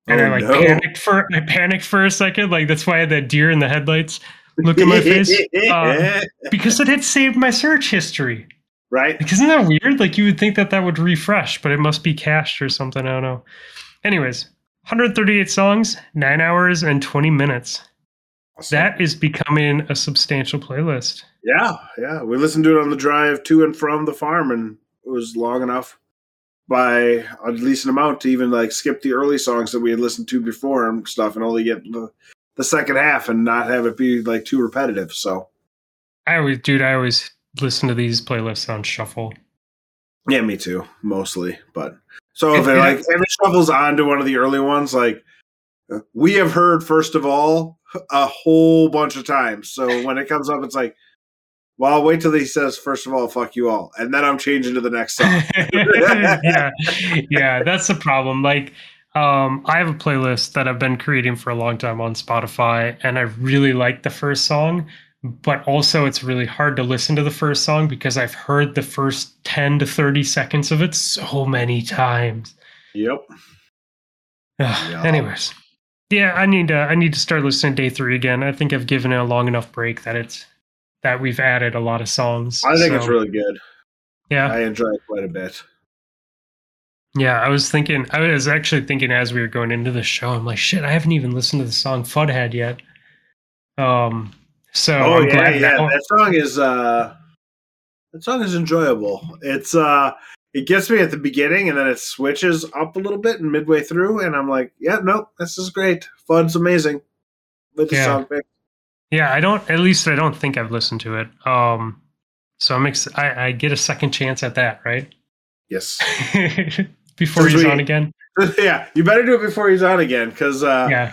and Oh, I like no. panicked for I panicked for a second. Like that's why I had that deer in the headlights look at my face um, because it had saved my search history. right? Like, isn't that weird? Like you would think that that would refresh, but it must be cached or something. I don't know. Anyways, 138 songs, nine hours and 20 minutes. Awesome. That is becoming a substantial playlist. Yeah, yeah. We listened to it on the drive to and from the farm, and it was long enough by a decent amount to even like skip the early songs that we had listened to before and stuff, and only get the, the second half and not have it be like too repetitive. So I always, dude, I always listen to these playlists on shuffle. Yeah, me too, mostly. But so if It- like if it shuffles on to one of the early ones, like we have heard first of all a whole bunch of times. So when it comes up, it's like, well, I'll wait till he says first of all, fuck you all, and then I'm changing to the next song. yeah, yeah, that's the problem. Like, um, I have a playlist that I've been creating for a long time on Spotify, and I really like the first song, but also it's really hard to listen to the first song because I've heard the first 10 to 30 seconds of it so many times. yep. Anyways, yeah, I need to I need to start listening to day three again. I think I've given it a long enough break that it's that we've added a lot of songs. I think it's really good. yeah. I enjoy it quite a bit. Yeah, I was thinking. I was actually thinking as we were going into the show. I'm like, shit, I haven't even listened to the song "Fudhead" yet. Um, so Oh I'm yeah, glad yeah. now- That song is uh that song is enjoyable. It's uh it gets me at the beginning and then it switches up a little bit and midway through and I'm like, yeah, no, this is great. Fun's amazing. With the Yeah. song pick. yeah, I don't. At least I don't think I've listened to it. Um, so I'm ex- I, I get a second chance at that, right? Yes. Before he's we- on again. yeah, you better do it before he's on again, because uh, yeah,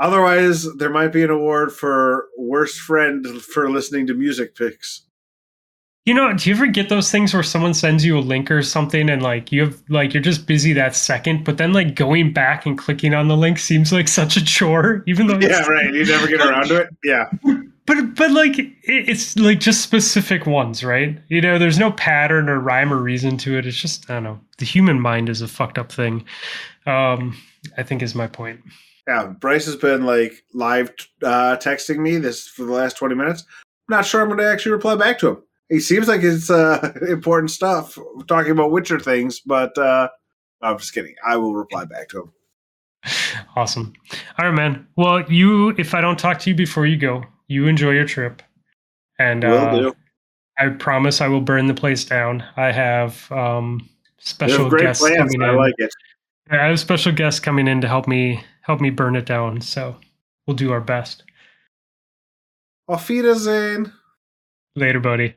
otherwise there might be an award for worst friend for listening to music picks. you know, do you ever get those things where someone sends you a link or something, and like you have like you're just busy that second, but then like going back and clicking on the link seems like such a chore, even though Yeah, right. You never get around to it. Yeah, But but like it's like just specific ones, right? You know, there's no pattern or rhyme or reason to it. It's just I don't know. The human mind is a fucked up thing. Um, I think is my point. yeah. Bryce has been like live uh, texting me this for the last twenty minutes. I'm not sure I'm going to actually reply back to him. He seems like it's uh, important stuff, talking about Witcher things, but uh, I'm just kidding. I will reply back to him. Awesome. All right, man. Well, you if I don't talk to you before you go, you enjoy your trip, and uh. I promise I will burn the place down. I have um, special have great guests plans. coming I in. like it. I have special guests coming in to help me help me burn it down. So we'll do our best. Auf Wiedersehen. Later, buddy.